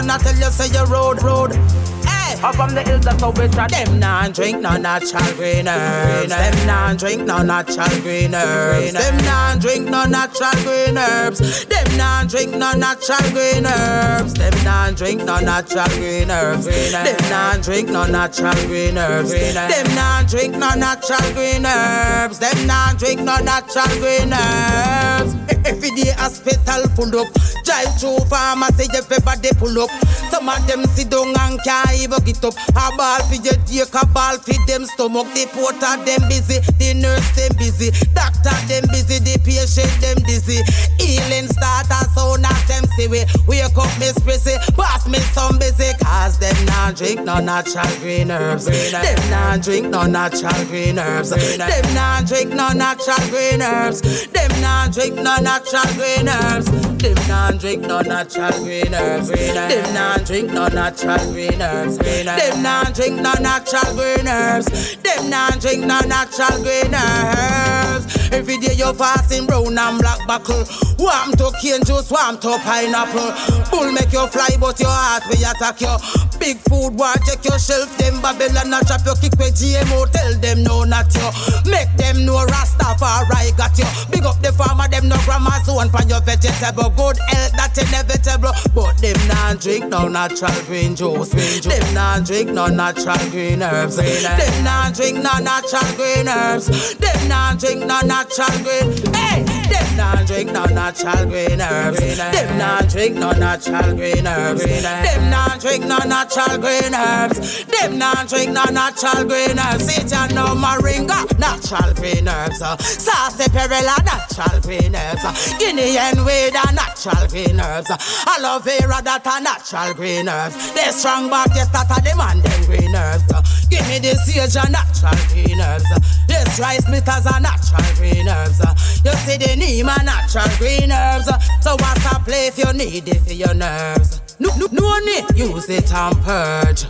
man not tell you say your road, road. Hey, up from the hills that's how we try. Them non drink no natural green herbs. Them non drink no natural green herbs. Them non drink no natural green herbs. Them non drink no natural green herbs. Them non drink no natural green herbs. Them non drink no natural green herbs. Them non drink no natural green herbs. Them non drink no natural green herbs. Every day hospital full up. Drive through pharmacy, everybody pull up. Some of them sit down and can't even get up. A ball for your dick, a ball for them stomach. The porter them busy, the nurse them busy, doctor them busy, the patient them dizzy. Healing start as soon as them see we wake up Miss Prissy, pass me some busy. Cause them not drink no natural green herbs. Them not drink no natural green herbs. Them not drink no natural green herbs. Them not drink no natural green herbs. Them not drink no natural green herbs. Them not drink no natural green herbs. Them not drink no natural green herbs. Them not drink no natural green herbs. Every day you fasting brown and black buckle. Warm to cane juice, warm to pineapple. Bull make you fly, but your heart will attack you. Big food war, check your shelf. Them Babylon not chop your kick with GMO. Tell them no, not you. Make them know Rastafari got you. Big up the farmer, them no grandma zone for your vegetable. Good health, that inevitable. But them not drink no natural green juice. Them not drink no natural green herbs. Them not drink no natural green herbs. Them not drink no natural not Changwe. Hey! Them not drink no natural green herbs. Them not drink no natural green herbs. Them not drink no natural green herbs. Them not drink no natural green herbs. See ya no moringa, natural green herbs. Saucy perilla, natural green herbs. Guinea hen weed, a natural green herbs. Aloe vera, that a natural green herbs. They strong back, yes, that a demand them green herbs. Give me this sage, a natural green herbs. This rice bitters, a natural green herbs. You see the neem, a natural green herbs. So what's a play if you need it for your nerves? No, no, no need use it and purge.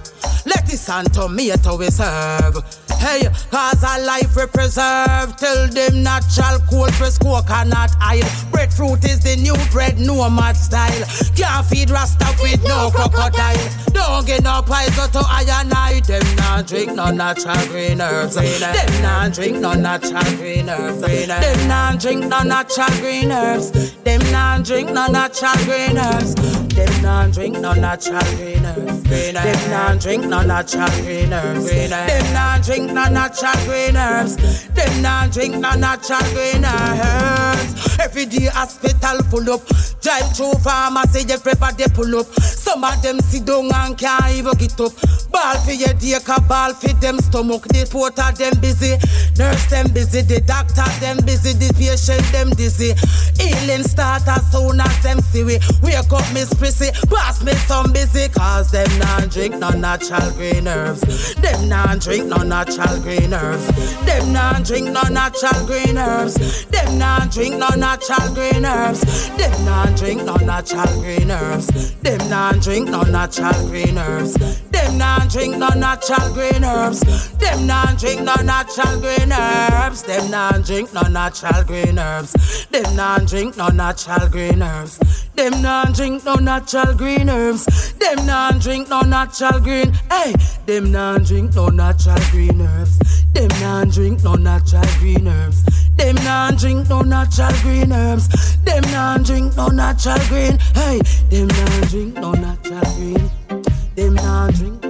Lettuce and tomato we serve. Hey, cause a life we preserve till them natural cold press coconut oil. Breadfruit is the new bread, no mad style. Can't feed rasta with no crocodile. Don't get no pies go to iron eye. Them not drink no natural green herbs. Them not drink no natural green herbs. Them not drink no natural green herbs. Them not drink no natural green herbs. Them not drink no natural green herbs. Them not drink no natural green herbs. Them not drink no natural green herbs. Them not drink no natural green herbs. Every day hospital full up. Drive through pharmacy, everybody pull up. Some of them sit down and can't even get up. Ball for your day, ball for them stomach. The porter them busy, nurse them busy, the doctor them busy, the patient them dizzy. Healing start as soon as them see we. Wake up Miss Prissy, pass me some busy, cause them not drink no natural green herbs. Them not drink no natural green herbs. Them not drink no natural green herbs. Them not drink no natural green herbs. Them not drink no natural green herbs. Them not drink no natural green herbs. Them not drink no natural green herbs. Them not drink no natural green herbs. Them not drink no natural green herbs. Them not drink no natural green herbs. Them not drink no natural green herbs. Them non drink no natural green. Hey, them non drink no natural green herbs. Them non drink no natural green herbs. Them non drink no natural green herbs. Them not drink no natural green. Hey, them non drink no natural green. Them non drink.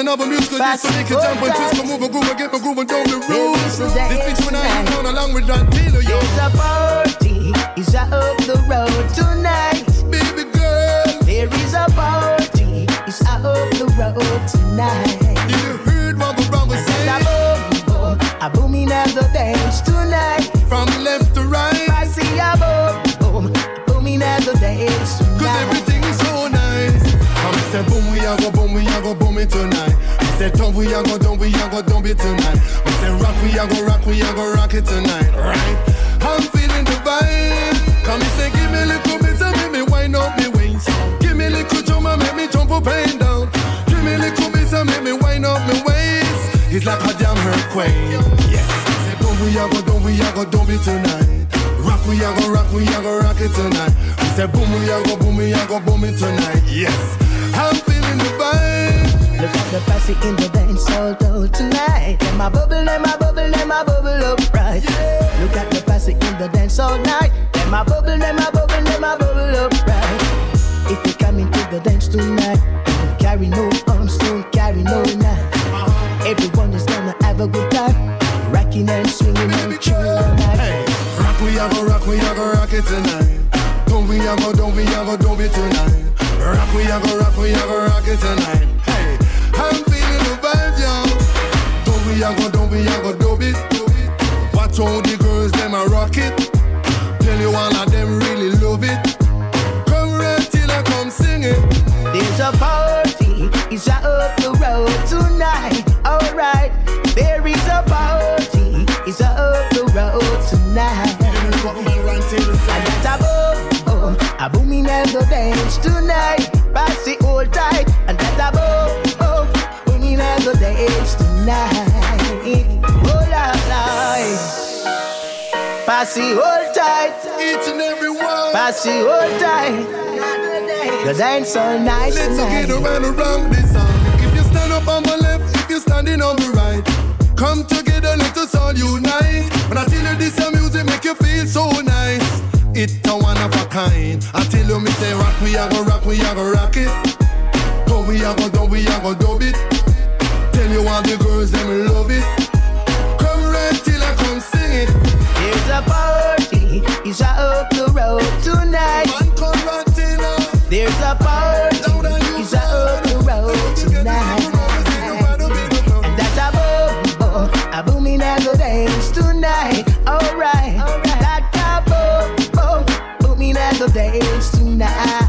Another musical disc so they can jump and twist move and groove and get my groove and down the road. This bitch when I come along with that dealer, yo. It's a party, it's a up the road tonight. Baby girl, there is a party, it's up the road tonight. We a go boom it tonight. I say dump, we a go dump, we a go dump it tonight. I say rock, we a go rock, we a go rock it tonight. Right? I'm feeling the vibe. Come and say, give me a little bit, and make me wind up me waist. Give me a little jump and make me jump up and down. Give me a little bit, and make me wind up me waist. It's like a damn earthquake. Yes. Say boom, we a go dump, we a go dump it tonight. Rock, we a go rock, we a go rock it tonight. We say boom, we a go boom, we a go boom it tonight. Yes, I'm. Look at the posse in the dance though tonight. Them a bubble, them a bubble, them a bubble up right. Look at the posse in the dance all night. Them a bubble, them a bubble, them a bubble up right. If you come into the dance tonight, don't carry no arms, don't carry no knife. Everyone is gonna have a good time, rocking and swinging and chilling all night. Rock, we have a rock, we have a go rock it tonight. Don't we a go, don't we a go, don't be tonight. Rock, we have a rock, we have a go rock it tonight. We go, don't we a go, do it. Watch all the girls, them a rock it. Tell you all of them really love it. Come right till I come sing it. There's a party, it's a up the road tonight. Alright, there is a party, it's a up the road tonight. And it's a boom, boom, a booming and the dance tonight. Pass it all tight, pass it all tight, each and every one. Pass it all tight. The dance all nice. Let's tonight. get around around this song. If you stand up on my left, if you're standing on my right, come together, let us all unite. When I tell you this music make you feel so nice, it's a one of a kind. I tell you me say rock, we a go rock, we a go rock it. Oh, we a go dub, we a go dub it. Tell you all the girls them love it. Come right till I come sing it. There's a party, it's up the road tonight. There's a party, it's up the road tonight. And that's a boom, a booming and the dance tonight. Alright, that a boom, boom, booming and the dance tonight.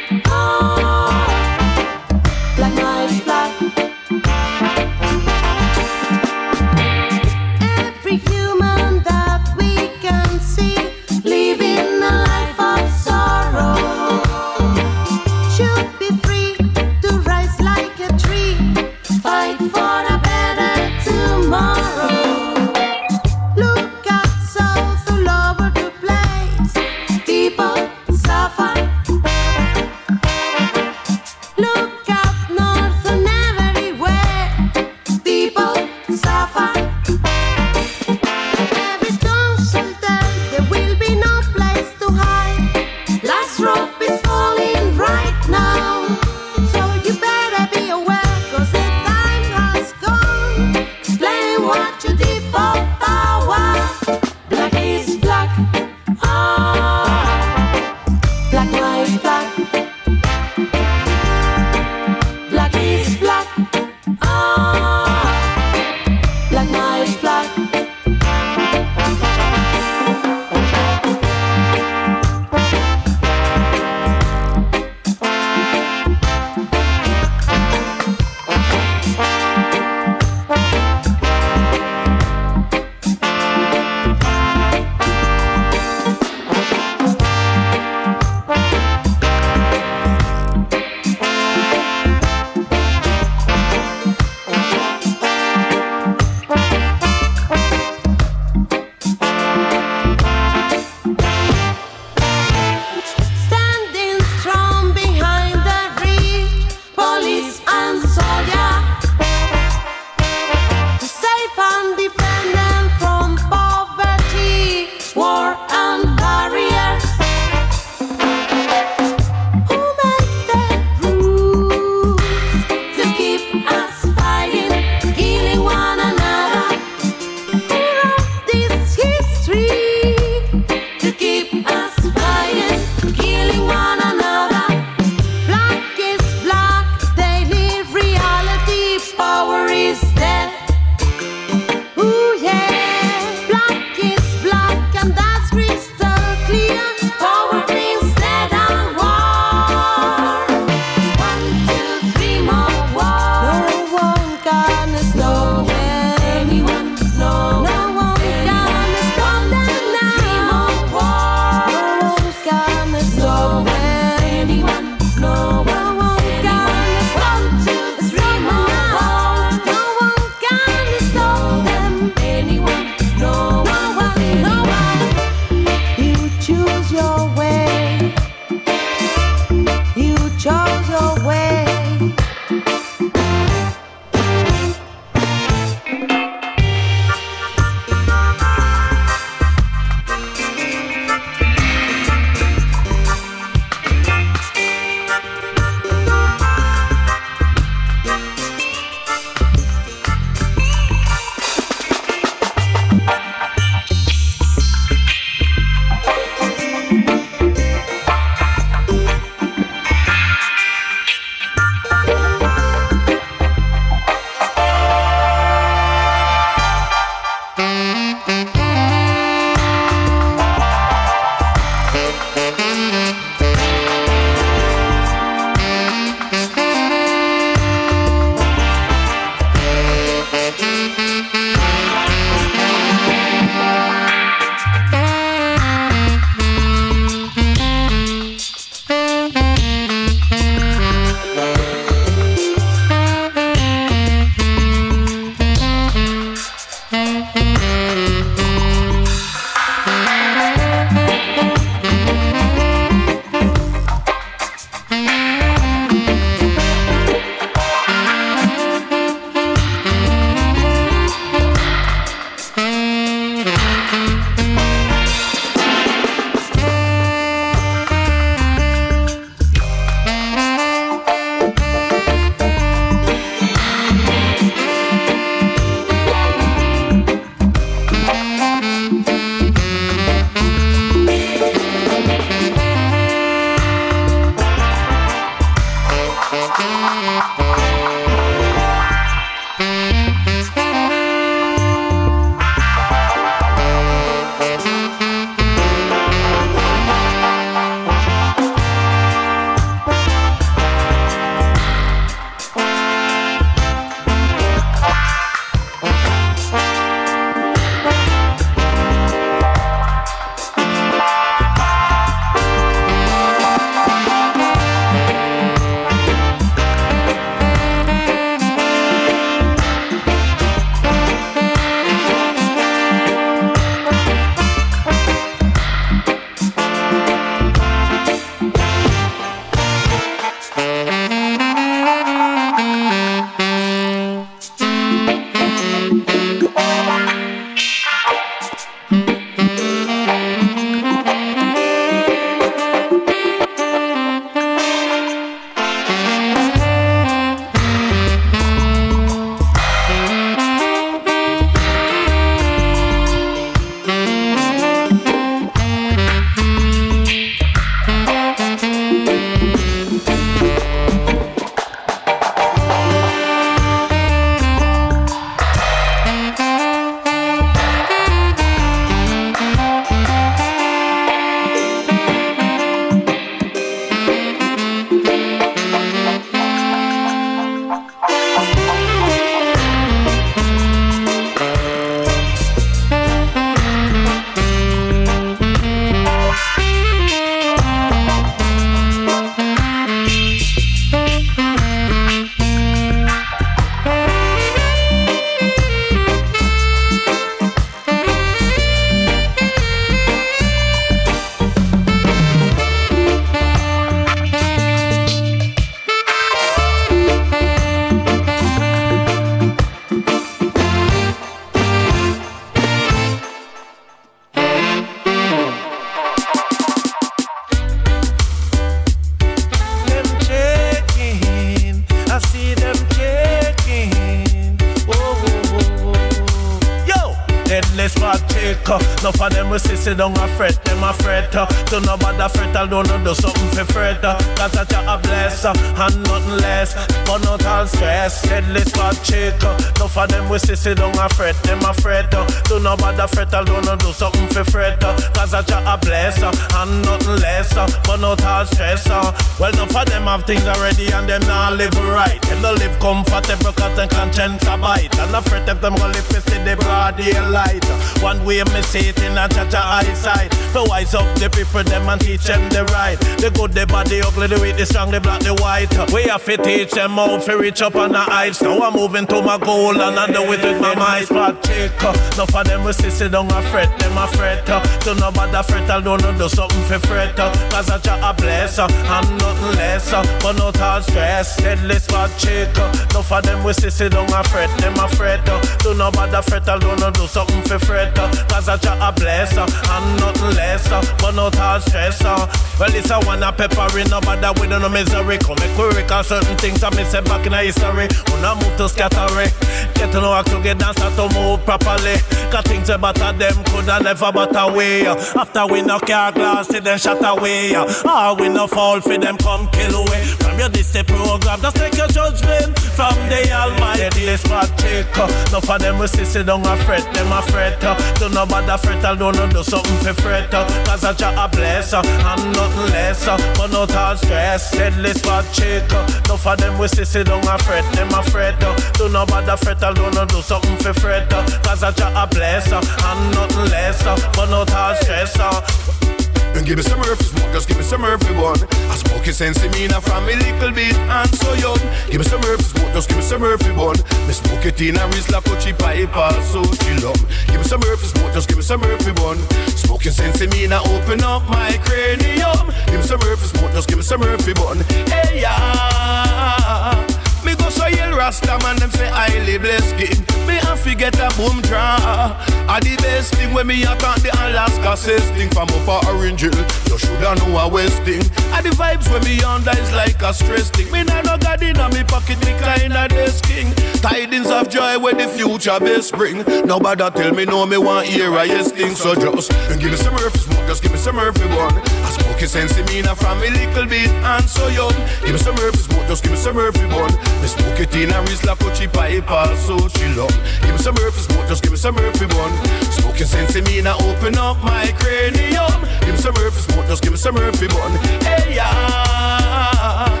Have to teach them how to reach up on the heights. Now I'm moving to my goal and I do it with my mind. Spot check. Uh, no for them we see sit down and fret, them a fret. Uh. Do no bother fret, I don't no do something for fret. Uh. Cause I try a bless and nothing less. But not all stress, deadly spot check. No for them we see sit down and fret, them a fret. Do no bother fret, I don't do something for fret. Cause I try a bless and nothing less. But not all stress. Well, it's a one a pepper in no bother with no misery. Come make we recall certain things I miss back in the history. When I move to scattery, get to know how to get down, start to move properly. Cause things about them coulda never but away. After we knock your glass, it then shut away. Ah, we no fall for them, come kill away. From your this program, just take your judgment from the Almighty. This spot check. No for them we sit sit down a fret, them a fret. Do no bother fret, I don't know do something for fret. Cause I try a bless and nothing less. But not all stress, deadly spot check. No for them we sit down a fret, them a fret. Do no bother fret, I don't do something for fret. Cause I try a bless and nothing less. But not all stress. And give me some Murphy smoke, just give me some Murphy one. I smoke it sense me now from me little bit and so young. Give me some Murphy smoke, just give me some Murphy one. Me smoke it in a wrist like a cheap piper, so she love. Give me some Murphy smoke, just give me some Murphy one. Smoking sense me now open up my cranium. Give me some Murphy smoke, just give me some Murphy one. Hey yeah. Go so yell Rasta man, them say highly blessed skin. Me have to get a boom draw. A the best thing when me attack the Alaska says thing from up a Orange Hill. You shoulda know a West thing. A the vibes when me under is like a stress thing. Me nah no got in me pocket, me kinda desk king. Tidings of joy where the future best spring. Nobody tell me no, me want hear a yes thing. So just give me some Murphy smoke, just give me some Murphy one. I smoke it sense me from me little bit and so young. Give me some Murphy smoke, just give me some Murphy one. Smoke it in a wrist like a cheap piper, so she love. Give me some Murphy smoke, just give me some Murphy one. Smoking sense in me open up my cranium. Give me some Murphy smoke, just give me some Murphy one. Hey yeah,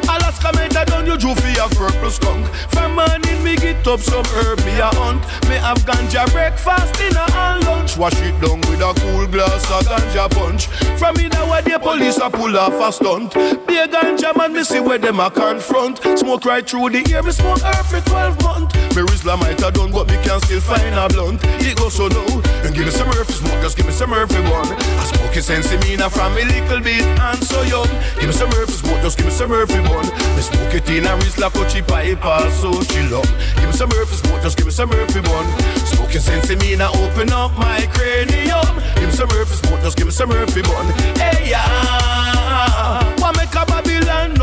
That done you for your purple skunk. From morning me get up some herb me a hunt. Me have ganja breakfast, dinner and lunch. Wash it down with a cool glass of ganja punch. From in our day police a pull off a stunt. Be a ganja man, me see where them a confront. Smoke right through the ear, me smoke herb for 12 months. Me Rizla might have done, but me can still find a blunt. It goes so low, and give me some Murphy smoke, just give me some Murphy one. I smoke it sense me now from me little bit and so young. Give me some Murphy smoke, just give me some Murphy one. Me smoke it in a Rizla coachy piper, so she love. Give me some Murphy smoke, just give me some Murphy one. Smoking sense me now open up my cranium. Give me some Murphy smoke, just give me some Murphy one. Hey yeah,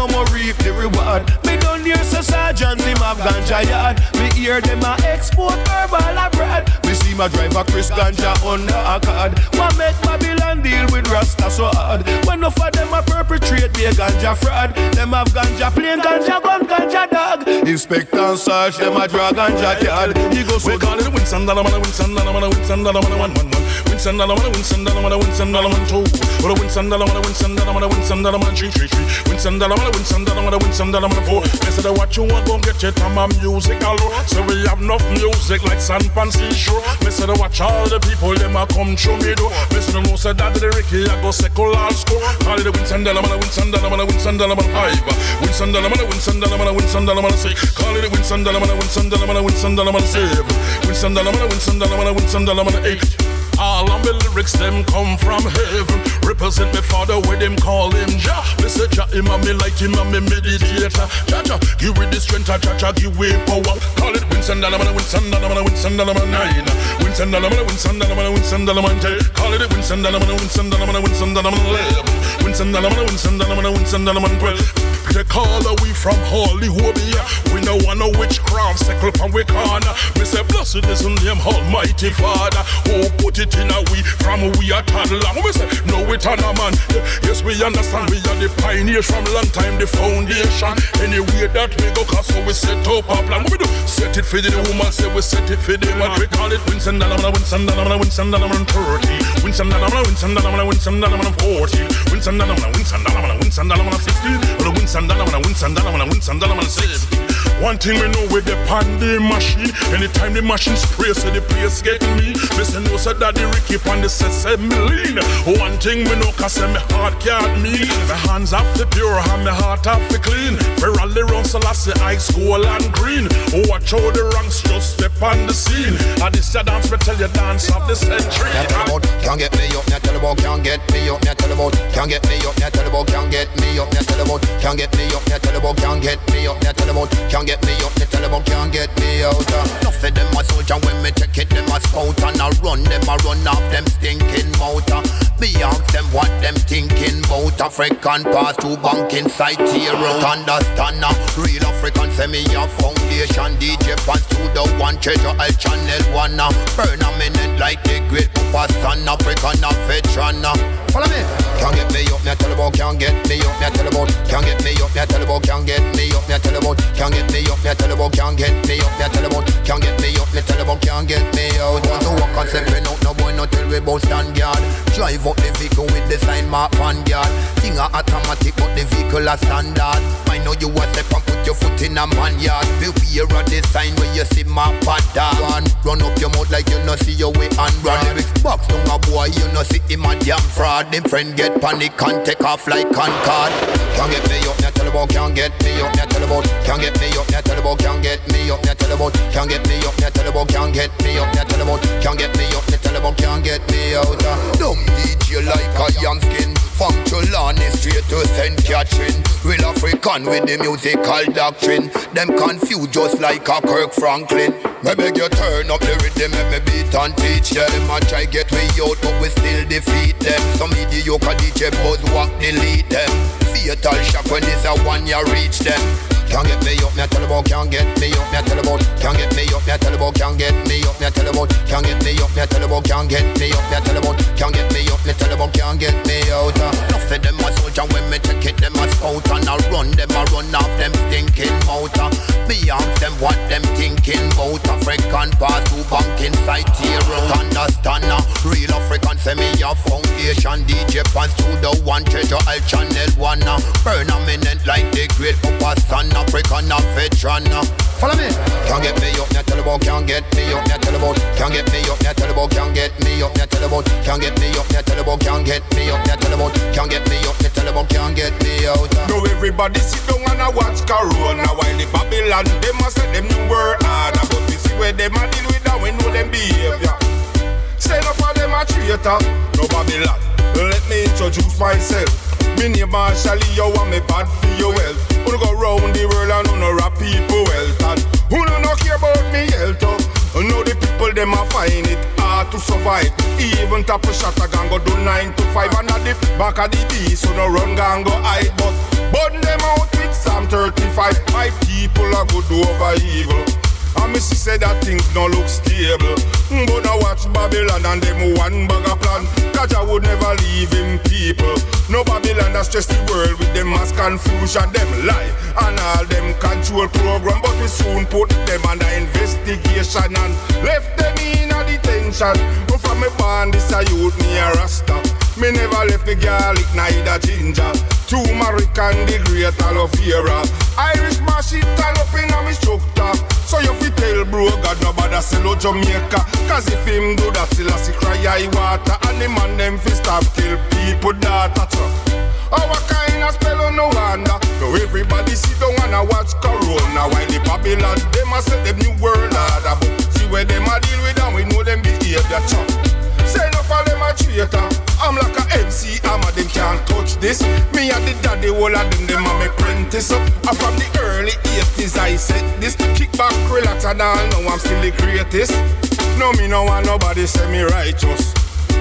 no more reap the reward. Me done hear so sergeant him have ganja yard. Me hear them a export herbal abroad. Me see my driver Chris ganja under a card. What make Babylon deal with Rasta so hard? When enough of them a perpetrate be a ganja fraud. Them have ganja plain ganja gun ganja dog. Inspector and search them a drag ganja card. He goes so We call it Winston Dollar, man, a Winston Dollar, man, a Winston Dollar, man, a one, one, one. Winston Dollar, man, a Winston Dollar, man, a Winston Dollar, man, two. Or a Winston Dollar, man, a Winston Dollar, man, a Winston Dollar, man, three, three, three. Winston Dollar, man, a Winston Dollar, man, a Winston Dollar, man, four. They said, what you want, go get your time of music, alone. So we have enough music like San Francisco. Me said, watch all the people, them a come through me do. Me said, no, said that the Ricky, I go secular school. Call it a Winston Dollar, man, a Winston Dollar, man, a Winston Dollar, man, five. Winston Dollar, man, a Winston Dollar, man, a Winston Dollar, man, six. Call it a Winston Dollar, man, a Winston Dollar, man, a Winston Dollar, man, seven. Winston Dollar, man, a Winston Dollar, man, a Winston Dollar, man, eight. All of my lyrics, them come from heaven. Represent me father with him, call him Jah. Me say Jah, him and me like him and me meditator. Jah, Jah, give me the strength, Jah, Jah, give me power. Call it Winston Dollar, man, Winston Dollar, man, Winston Dollar, man, nine. Winston Dollar, man, Winston Dollar, man, Winston Dollar, man, ten. Call it Winston Dollar, man, Winston Dollar, man, Winston Dollar, man, eleven. Winston Dollar, man, Winston Dollar, man, Winston Dollar, man, twelve. Take all away from holy hobia. We no want no witchcraft, circle upon we corner. We say, blessed is the name Almighty Father. Who put it in a we from we are toddler. We say, no it on a man. Yes, we understand we are the pioneers from long time, the foundation. Anyway that we go, cause so we set up a plan. What we do? Set it for the woman, say we set it for the man. We call it Winston Dalamana, Winston Dalamana, Winston Dalamana 30. Winston Dalamana, Winston Dalamana, Winston Dalamana 40. Winston Dalamana, Winston Dalamana, Winston Dalamana 16. Or Winston Dalamana, Winston Dalamana, Winston Dalamana 60. One thing we know with the pandy machine, anytime the machine spray, so the place get me. Listen, no, so daddy Ricky on the say me lean. One thing we know, cause me heart can't mean. My hands have to pure, and my heart have to clean. For rally round Selassie, high school and green. Oh watch how the ranks just step on the scene. And this a dance, me tell you, dance of the century. Can't get me up, me tell about, can't get me up, me tell about, can't get me up, me tell about, can't get me up, me tell about, can't get me up, me tell about, can't get me up, me tell about, can't get me up, me tell about, can't get me out. Enough of them a soldier when me check it, them a spout and a run, them a run off them stinking motor. Me ask them what them thinking about African pass to bank inside out. Understand now, real African say me a foundation DJ pass to the one treasure El Channel one now. Burn a minute like the great Papa Son African a veteran. Uh. Follow me. Can't get me up, me tell about, can't get me up, me tell about, can't get me up, me tell about, can't get me up, me tell about, can't get me up, me tell about, can't get me up, me tell about, can't get me up, me tell about, can't get me out. Want to walk on stepping out, no boy, no till we both stand guard. Drive up the vehicle with the sign mark vanguard. Thing a automatic, but the vehicle a standard. I know you a step and put your foot in a man yard. Beware of the sign when you see my pattern. Run up your mouth like you no see your way and run. Lyrics box down a boy, you no see him a damn fraud. Them friend get panic and take off like Concord. Can't get me up, me tell about, can't get me up, me tell about, can't get me up, me tell about, can't get me up, me tell about, can't get me up, me tell about, can't get me up, me tell about, can't get me up, me tell about, can't get me out. Dumb DJ like a yam skin. From Trelawney straight to St. Catherine Real African with the musical doctrine Them confused just like a Kirk Franklin Me beg you turn up the rhythm Make me beat and teach them I try get we out but we still defeat them Some mediocre DJ buzz walk delete them Fatal shock when this a one you reach them can't get me up, me a tell about, can't get me up, me a tell about, can't get me up, me a tell about, can't get me up, me a tell about, can't get me up, me a tell about, can't get me up, me a tell about, can't get me up, me tell about, can't get me out. Uh, enough of them a soldier when me check it, them a scout and a run, them a run off them stinking mouth. Me ask them what them thinking about African pass to bank inside out. Understand now, real African me a foundation DJ pass to the one treasure El Channel one. Uh, burn a minute like the great Papa Son African a veteran. Follow me. Can't get me up, me tell about, can't get me up, me tell about, can't get me up, me tell about, can't get me up, me tell about, can't get me up, me tell about, can't get me up, me tell about, can't get me up, me tell about, can't get me out. Now everybody sit down and a watch Corona while the Babylon them a set them new world order, but we see where them a deal with and we know them behavior. Say no for them a traitor, no Babylon. Let me introduce myself. Me name Marshall, yo, and me bad for your wealth. Who go round the world and who no rap people wealth and who no no care about me health. Oh. Know the people them a find it hard to survive. Even tap a shot a gang go do nine to five and at the back of the beast, so no run gang go hide. But burn them out with Psalm 35. My people are good over evil. And me see say that things no look stable. But now watch Babylon and them one bag of plan. I would never leave him people. No Babylon that stress the world with them mass confusion, them lie and all them control program. But we soon put them under investigation and left them in a detention. But from me born this a youth me a rasta. Me never left the garlic neither ginger. Turmeric and the great aloe vera. Irish mash it up in me structure. So you fi tell bro God nobody sell out Jamaica. Cause if him do that still a see cry high water. And the man them fi stop kill people data truck Our kind of spell on no wonder? Now everybody sit down and a watch Corona. While the Babylon them a set them new world order. But see where them a deal with and we know them behavior Say no for them a traitor I'm like a MC Hammer, them can't touch this Me and the daddy, all of them, them are my apprentice uh, up And from the early 80s I said this Kick back, relax and all, now I'm still the greatest No me no want nobody say me righteous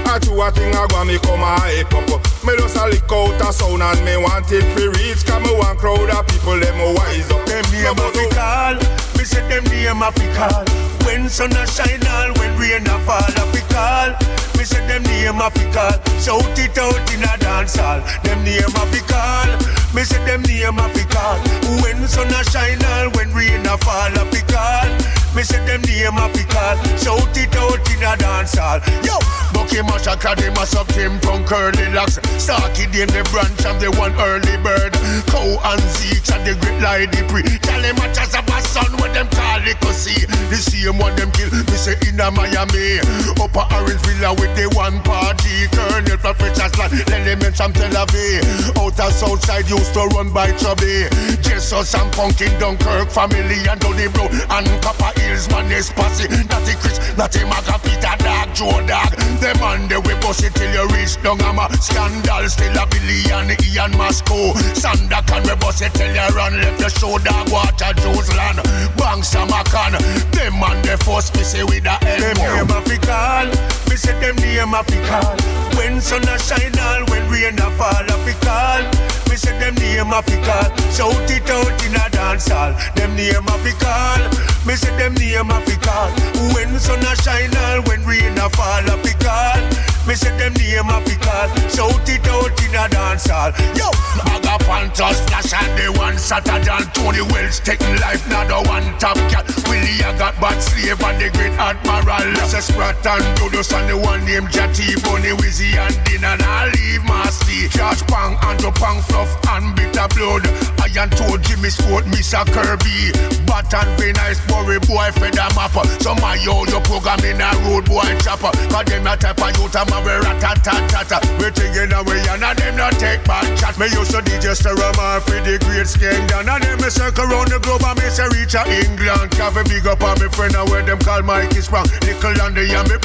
I do a thing I want me come a hype up. Uh. Me just a lick out a sound and me want it to reach. Come me one crowd of people, them wise up. Them name a fi call, me say them name a fi call. When sun a shine all, when rain a fall a fi call. Me say them name a fi call. Shout it out in a dance hall. Them name a fi call. Me say them name a fi call. When sun a shine all, when rain a fall a fi call. Me say them name a fi call. Shout it out in a dance hall. Yo, Bucky Massacre, the mass of Tim from Curly Locks. Starkey in the branch of the one early bird. Cow and Zeke and the great Lady Pre. Tell them much as a son when them call it see. The same one them kill. Me say in a Miami. Upper Orange Villa with the one party. Colonel from French's land. Elements from Tel Aviv. Outer Southside used to run by Chubby. Jesus and Punkin Dunkirk family and Donny Bro and Copper Hills man is posse. Natty Chris, Natty Maga, Peter Dog, Joe Dog. Them man they we bust it till you reach down I'm a scandal still a billion Ian Moscow. Sanda can we bust it till you run left your show dog water Joe's land. Bang Samakan. Them man they force me say with a Them name a fi call, me say them name a fi call. When sun a shine all, when rain a fall a fi call. Me say them name a fi call. Shout it out in a dance hall. Them name a fi call. Me say them name a fi call. When sun a shine all, when rain a fall a fi call. Me say them name a fi call. Shout it out in a dance hall. Yo, Aga Panthers flash and the one Saturday and Tony Wells taking life now the one top cat. Willie I got bad slave and the great admiral. Let's Sprat and Dodos and the one named Jatty Bunny Wizzy and Din and I leave Marsty. George Pang and the Pang Fluff and Bitter Blood. I and told Jimmy Sport Mr. Kirby. Bat and very nice Burry boy a mapper. So my yo your program in a road boy chopper. Cause them a type of youth and my rat-a-tat-tat-tat. We thinking and a them not take back chat. Me used to DJ Sterama for the great skin down. And then me circle around the globe and me say reach a England. Cafe big up on me friend and where them call Mikey Sprung. Nickel and the and me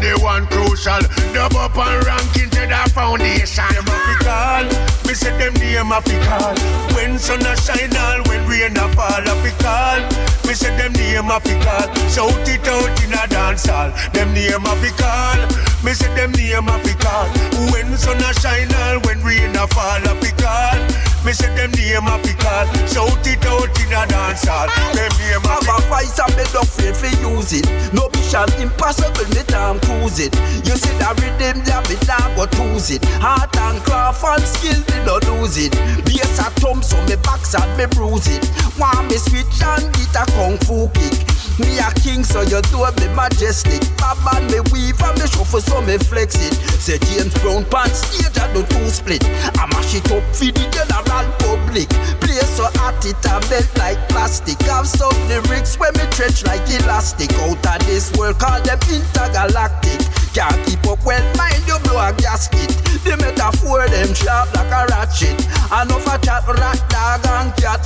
the one crucial. Dub up and rank into the foundation. Them a fi call, me say them name a fi call. When sun a shine all, when rain a fall a fi call. Me say them name a fi call. Shout it out in a dance hall. Them name a fi call. Me say them name a fi call. When sun a shine all, when rain a fall a fi call. Me say them name a fi call. Shout it out in a dance hall. Them name a a voice and me no afraid fi use it. No mission impossible, me damn cruise it. You see that rhythm, that me nah go choose it. Heart and craft and skill, me no lose it. Bass a thumb, so me and me bruise it. Want me switch and get a kung fu kick. Me a king, so you do me majestic. Band me weave and me shuffle, so me flex it. Say James Brown pants stage and the two split. I mash it up for the general public. Play so hot it a melt like plastic. Have some lyrics when me stretch like elastic. Out of this world, call them intergalactic. Can't keep up well, mind you blow a gasket. The metaphor them sharp like a ratchet. Enough a chat rat dog and cat.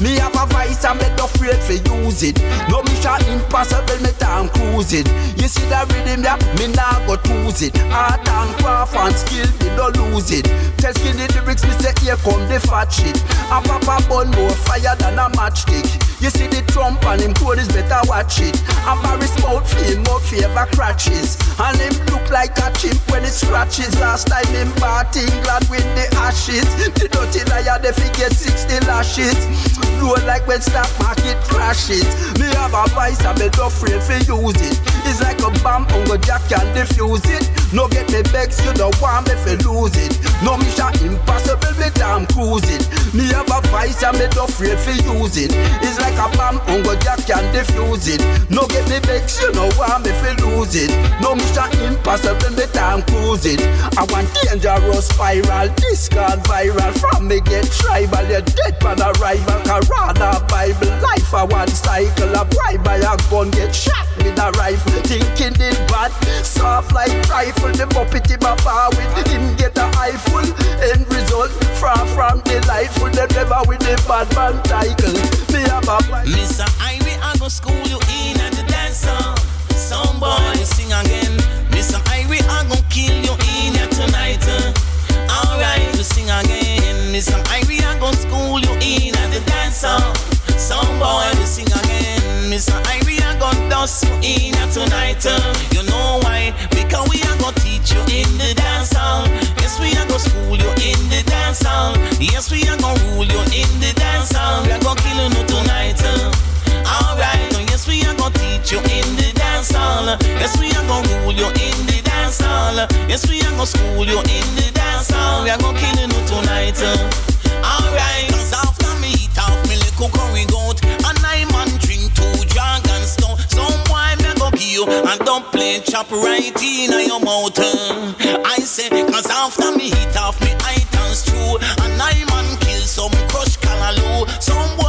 Me have a voice and me no afraid for use it. No impossible, me time cruising. You see that rhythm, yeah, me nah go choose it. Art and craft and skill, me no lose it. Tell skinny lyrics, me say here come the fat shit. A papa bun more fire than a matchstick. You see the Trump and him code is better watch it. And Barry's mouth feel more favor crutches. And him look like a chimp when it scratches. Last time him bought England with the ashes. The dirty liar, they forget 60 lashes. Low like when stock market crashes. Me have a vice and me no afraid for use it. It's like a bomb, Uncle Jack can defuse it. No get me vex, you don't want me for lose it. No mission impossible, me damn cruise it. Me have a vice and me no afraid for use it. It's like a bomb, Uncle Jack can defuse it. No get me vex, you don't want me for lose it. No mission impossible, me damn cruise it. I want dangerous spiral, gone viral. From me get tribal, you dead man arrival. Corona Bible life, I one cycle. A bribe by a gun, get shot with a rifle. Thinking it bad, soft like rifle. The puppet in my bar with him get a eyeful. End result, far from delightful. Them never with the bad man title. Me have a Mr. Ivy, I go school you in at the dance song. Some boy sing again. Mr. Ivy, I go kill you in here tonight. uh. Alright, you sing again. Mr. Ivy, I go school you in at the dance song. Some boy you sing again. Mr. Ivy, I go dust you in here tonight. uh. You know why? Because we are gonna teach you go school you in the dance hall. Yes, we are gonna rule you in the dance hall. We gonna kill you no tonight. Alright, oh, yes, we are gonna teach you in the dance hall. Yes, we are gonna rule you in the dance hall. Yes, we are gonna school you in the dance hall. We gonna kill you no tonight. Alright, after me eat off me little curry go you and don't play chop right in your mouth. I say, cause after me eat off me items true, and I man kill some crush callaloo. Some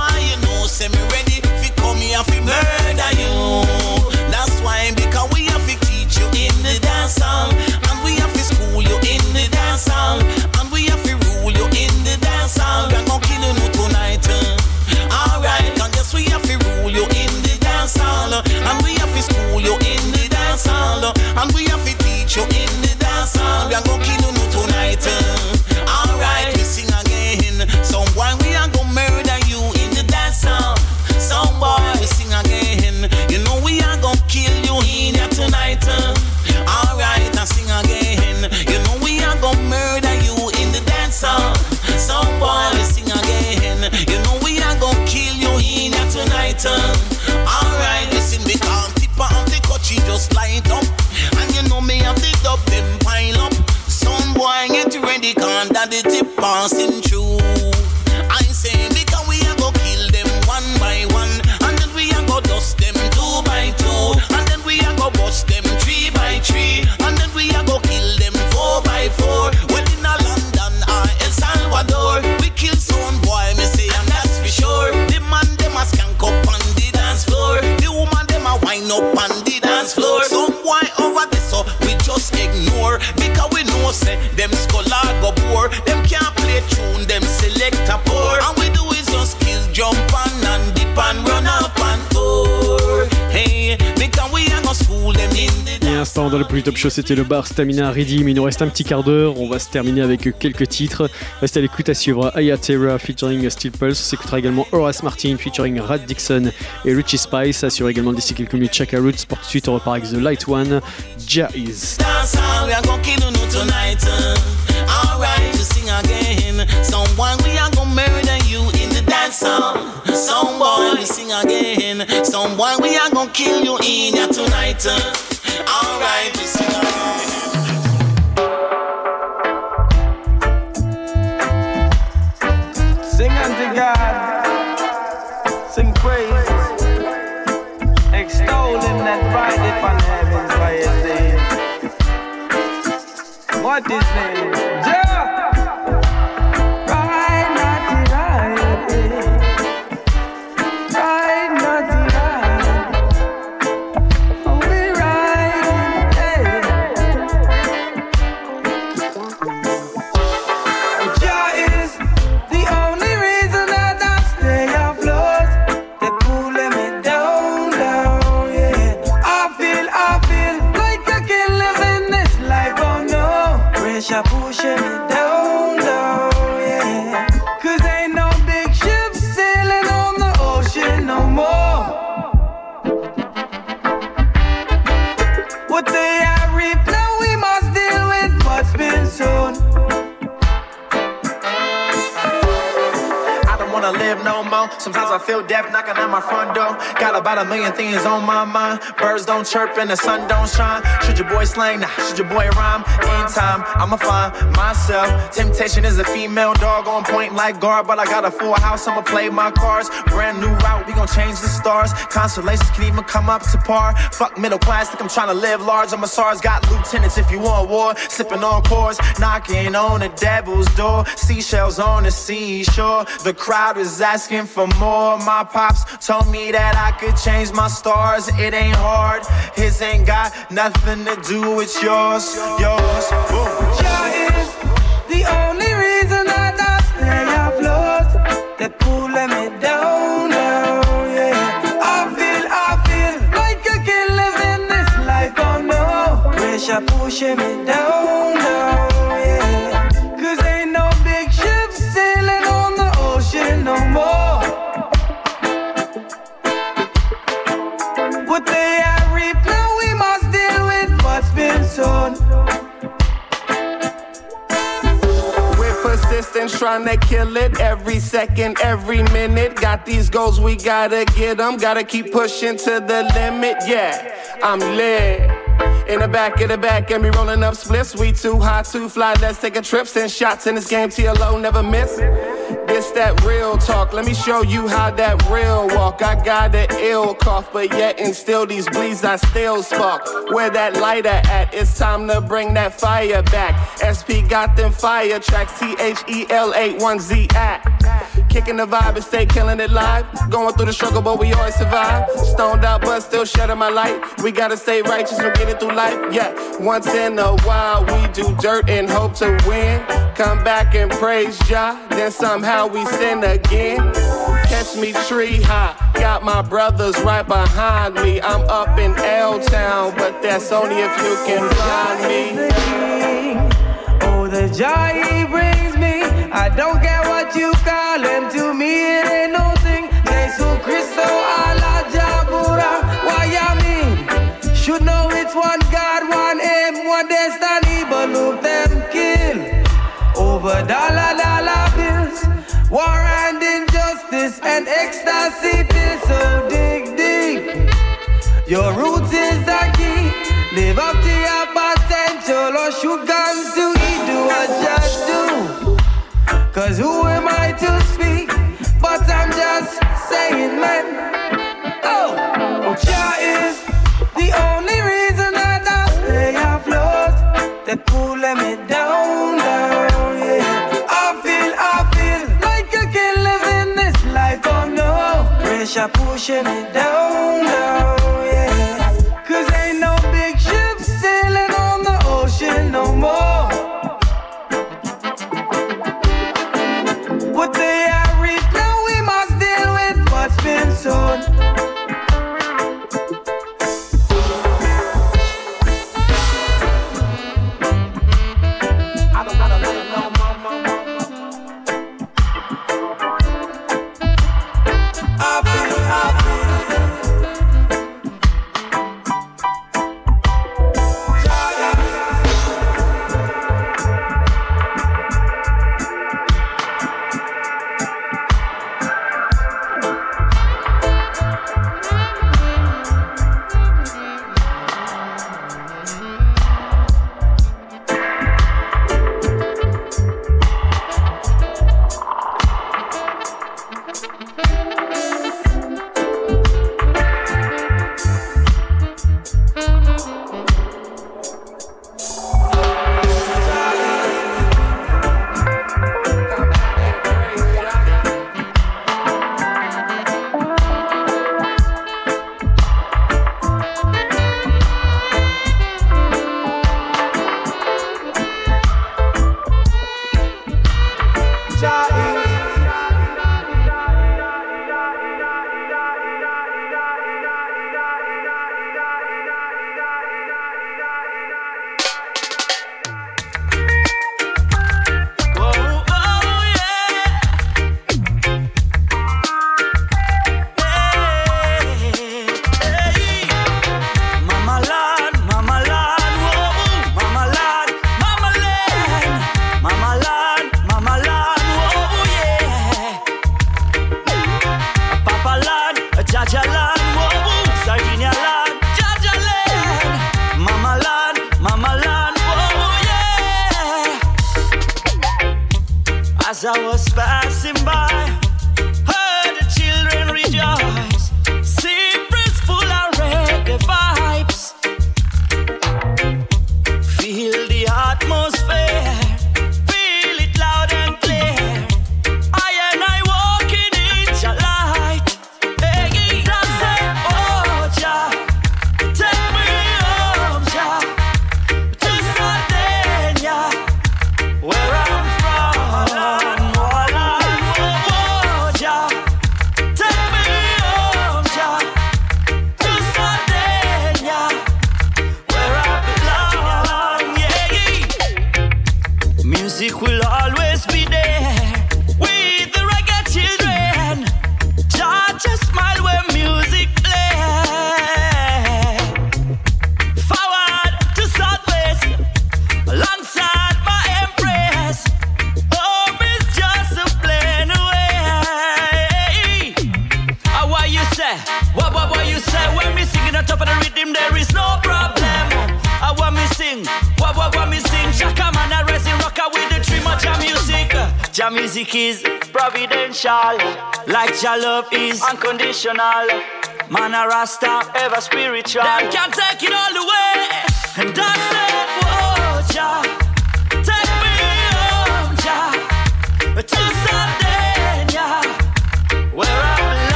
C'était le bar Stamina mais il nous reste un petit quart d'heure. On va se terminer avec quelques titres. Restez à l'écoute à suivre Aya Terra featuring Steel Pulse. On s'écoutera également Horace Martin featuring Rad Dixon et Richie Spice. Assure également d'ici quelques minutes Chaka Roots. Pour tout de suite, on repart avec The Light One, Jaiz. Alright, we sing unto God, sing praise, extol him that rideth on heavens by. What is name? Sometimes I feel death knocking at my front door. Got about a million things on my mind. Birds don't chirp and the sun don't shine. Should your boy slang? Nah, should your boy rhyme? In time, I'ma find myself. Temptation is a female dog on point like guard, but I got a full house. I'ma play my cards. Brand new route, we gon' change the stars. Constellations can even come up to par. Fuck middle class, think I'm trying to live large. I'm a SARS, got lieutenants if you want war. Sipping on cores, knocking on the devil's door. Seashells on the seashore. The crowd is asking for more. My pops told me that I could change my stars. It ain't hard. His ain't got nothing to do with yours. Yours. Boom. Jah is the only reason that I stay afloat. They're pulling me down, down, yeah. I feel, I feel like I can live in this life, oh no. Pressure pushing me down, down, persistent, trying to kill it every second, every minute. Got these goals, we gotta get them. Gotta keep pushing to the limit, yeah. I'm lit. In the back of the back, and me rolling up splits. We too high, too fly. Let's take a trip. Send shots in this game. TLO never miss. This that real talk. Let me show you how that real walk. I got an ill cough, but yet and still these bleeds I still spark. Where that lighter at? It's time to bring that fire back. SP got them fire tracks. T H E L A 1 Z at. Kicking the vibe and stay killing it live. Going through the struggle, but we always survive. Stoned out, but still shedding my light. We gotta stay righteous and get it through life. Yeah, once in a while we do dirt and hope to win. Come back and praise Jah, then somehow we sin again. Catch me tree high, got my brothers right behind me. I'm up in L Town, but that's only if you can find me. Oh, the he brings. I don't care what you call him. To me, it ain't nothing. Jesus Christo, Allah Jabura. Why I mean? Should know it's one God, one aim, one destiny. But look them kill over dollar dollar bills. War and injustice and ecstasy pills. So dig deep. Your roots is the key. Live up to your potential or shoot guns to eat. Do a do. Cause who am I to speak? But I'm just saying, man. Oh, Jah is the only reason that I stay afloat. That pulling me down, down, yeah. I feel, I feel like I can live in this life, oh no. Pressure pushing me down, unconditional. Man, a rasta, ever spiritual. Them can't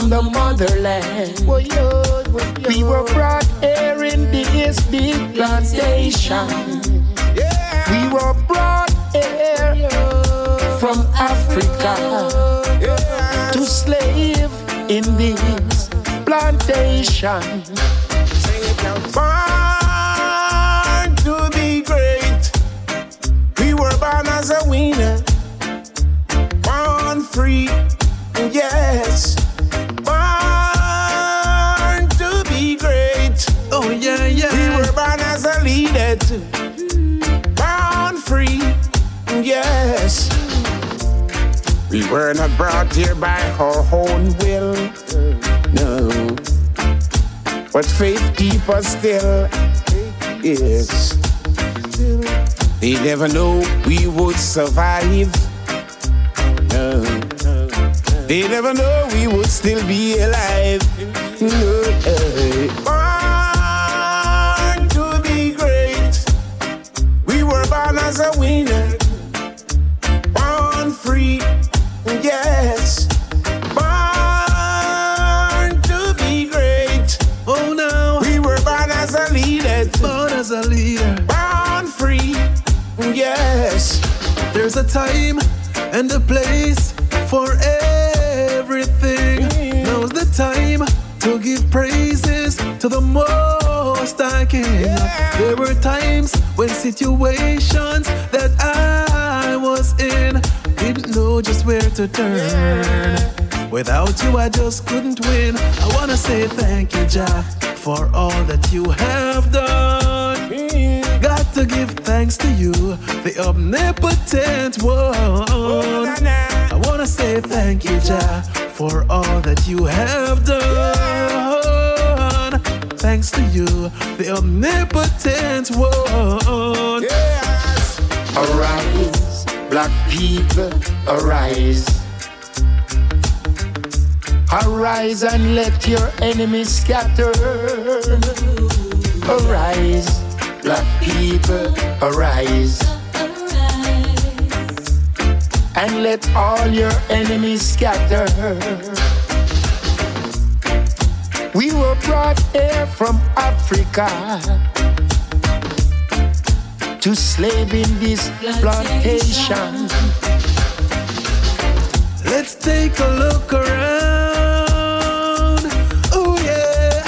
from the motherland. We were brought here in this big plantation. We were brought here from Africa to slave in this plantation. Born to be great. We were born as a winner. Born free. Yes. We were not brought here by our own will. No. But faith keep us still. Yes. They never know we would survive. No. They never know we would still be alive. No. Born to be great. We were born as a winner. Yes. Born to be great. Oh no. We were born as a leader. Born as a leader. Born free. Yes. There's a time and a place for everything. Now's the time to give praises to the Most High King. There were times when situations that I was in didn't know just where to turn. Without you, I just couldn't win. I wanna say thank you, Jah, for all that you have done. Got to give thanks to you, the omnipotent one. I wanna say thank you, Jah, for all that you have done. Thanks to you, the omnipotent one. Arise, black people, arise. Arise and let your enemies scatter. Arise, black people, arise. And let all your enemies scatter. We were brought here from Africa to slave in this plantation. Let's take a look around. Oh yeah,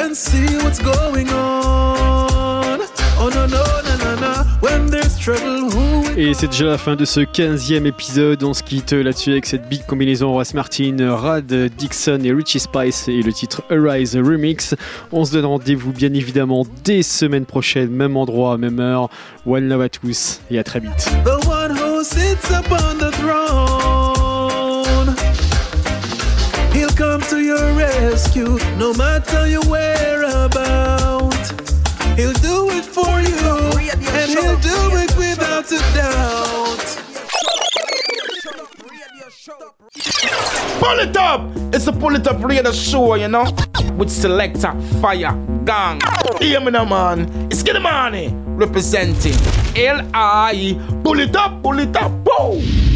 and see what's going on. Oh no no no no no. When there's trouble, Et c'est déjà la fin de ce 15e épisode. On se quitte là-dessus avec cette big combinaison Ross Martin, Rad Dixon et Richie Spice et le titre Arise Remix. On se donne rendez-vous bien évidemment dès semaine prochaine, même endroit, même heure. One love à tous et à très vite. He'll do it for you, and he'll do it without a doubt. Pull it up! It's a pull it up radio show, you know? With selector, fire, gang. Hear me now, man. It's Get Money representing L.I. Pull it up, pull it up, whoa!